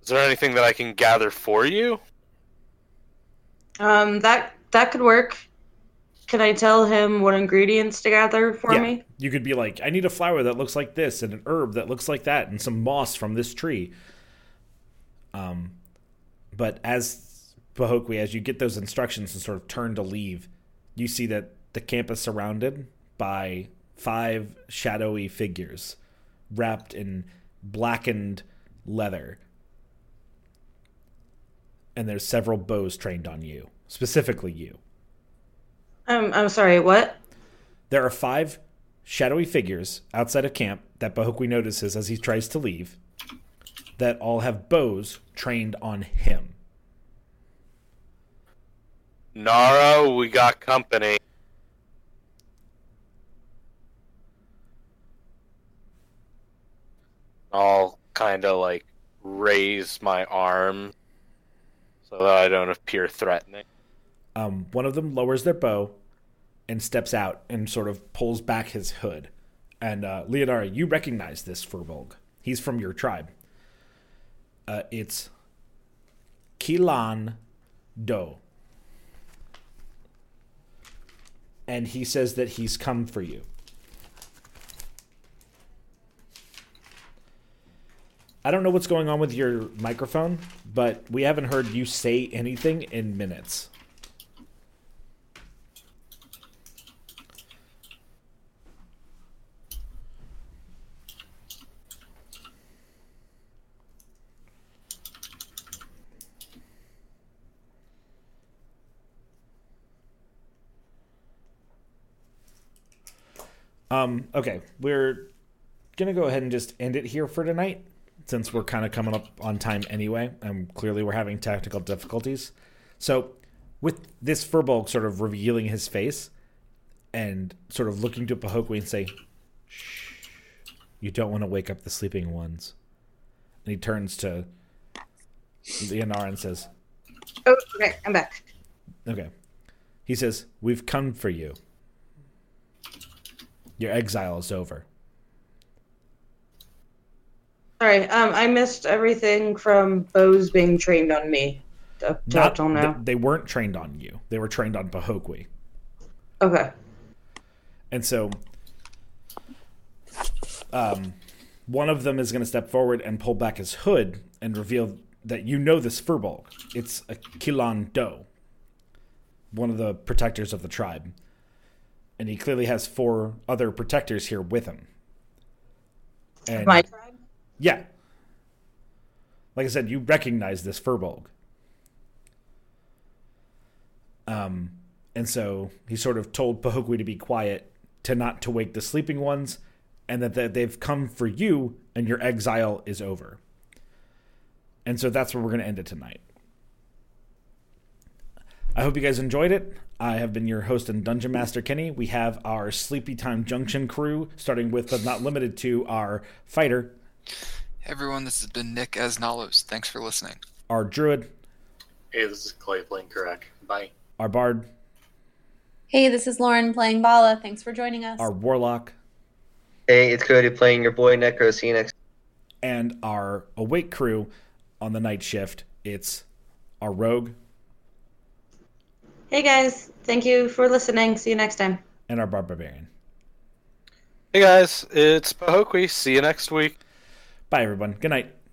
Is there anything that I can gather for you? Um, that that could work. Can I tell him what ingredients to gather for Yeah. me? You could be like, I need a flower that looks like this, and an herb that looks like that, and some moss from this tree. Um, but as Pahokwi, as you get those instructions and sort of turn to leave, you see that the camp is surrounded by five shadowy figures wrapped in blackened leather. And there's several bows trained on you, specifically you. Um, I'm sorry. What? There are five shadowy figures outside of camp that Pahokwi notices as he tries to leave that all have bows trained on him. Nara, we got company. I'll kind of like raise my arm so that I don't appear threatening. Um, one of them lowers their bow and steps out and sort of pulls back his hood. And uh, Leonara, you recognize this Firbolg. He's from your tribe. Uh, it's Kilan Do. And he says that he's come for you. I don't know what's going on with your microphone, but we haven't heard you say anything in minutes. Um, okay, we're gonna go ahead and just end it here for tonight, since we're kind of coming up on time anyway, and clearly we're having technical difficulties. So, with this Firbolg sort of revealing his face and sort of looking to Pahokwi and say, "Shh, you don't want to wake up the sleeping ones." And he turns to Leonara and says, Oh, okay. I'm back. Okay. He says, We've come for you. Your exile is over. Sorry. Um, I missed everything from bows being trained on me up to Not- till now. th- they weren't trained on you. They were trained on Pahokwi. Okay. And so um, one of them is going to step forward and pull back his hood and reveal that you know this Firbolg. It's a Kilan Do, one of the protectors of the tribe. And he clearly has four other protectors here with him. And My tribe. Yeah. Like I said, you recognize this Firbolg. Um, and so he sort of told Pahokwi to be quiet, to not to wake the sleeping ones, and that, that they've come for you, and your exile is over. And so that's where we're going to end it tonight. I hope you guys enjoyed it. I have been your host and dungeon master Kenny. We have our Sleepy Time Junction crew, starting with but not limited to our fighter, Hey everyone, this has been Nick as Nalos. Thanks for listening. our druid, Hey, this is Clay playing Karak. Bye. our bard, Hey, this is Lauren playing Vala. Thanks for joining us. our warlock, Hey, it's Cody playing your boy Necro. See you next. and our awake crew on the night shift. It's our rogue Hey guys, thank you for listening. See you next time. and our barbarian. Hey guys, it's Pahokwi. See you next week. Bye, everyone. Good night.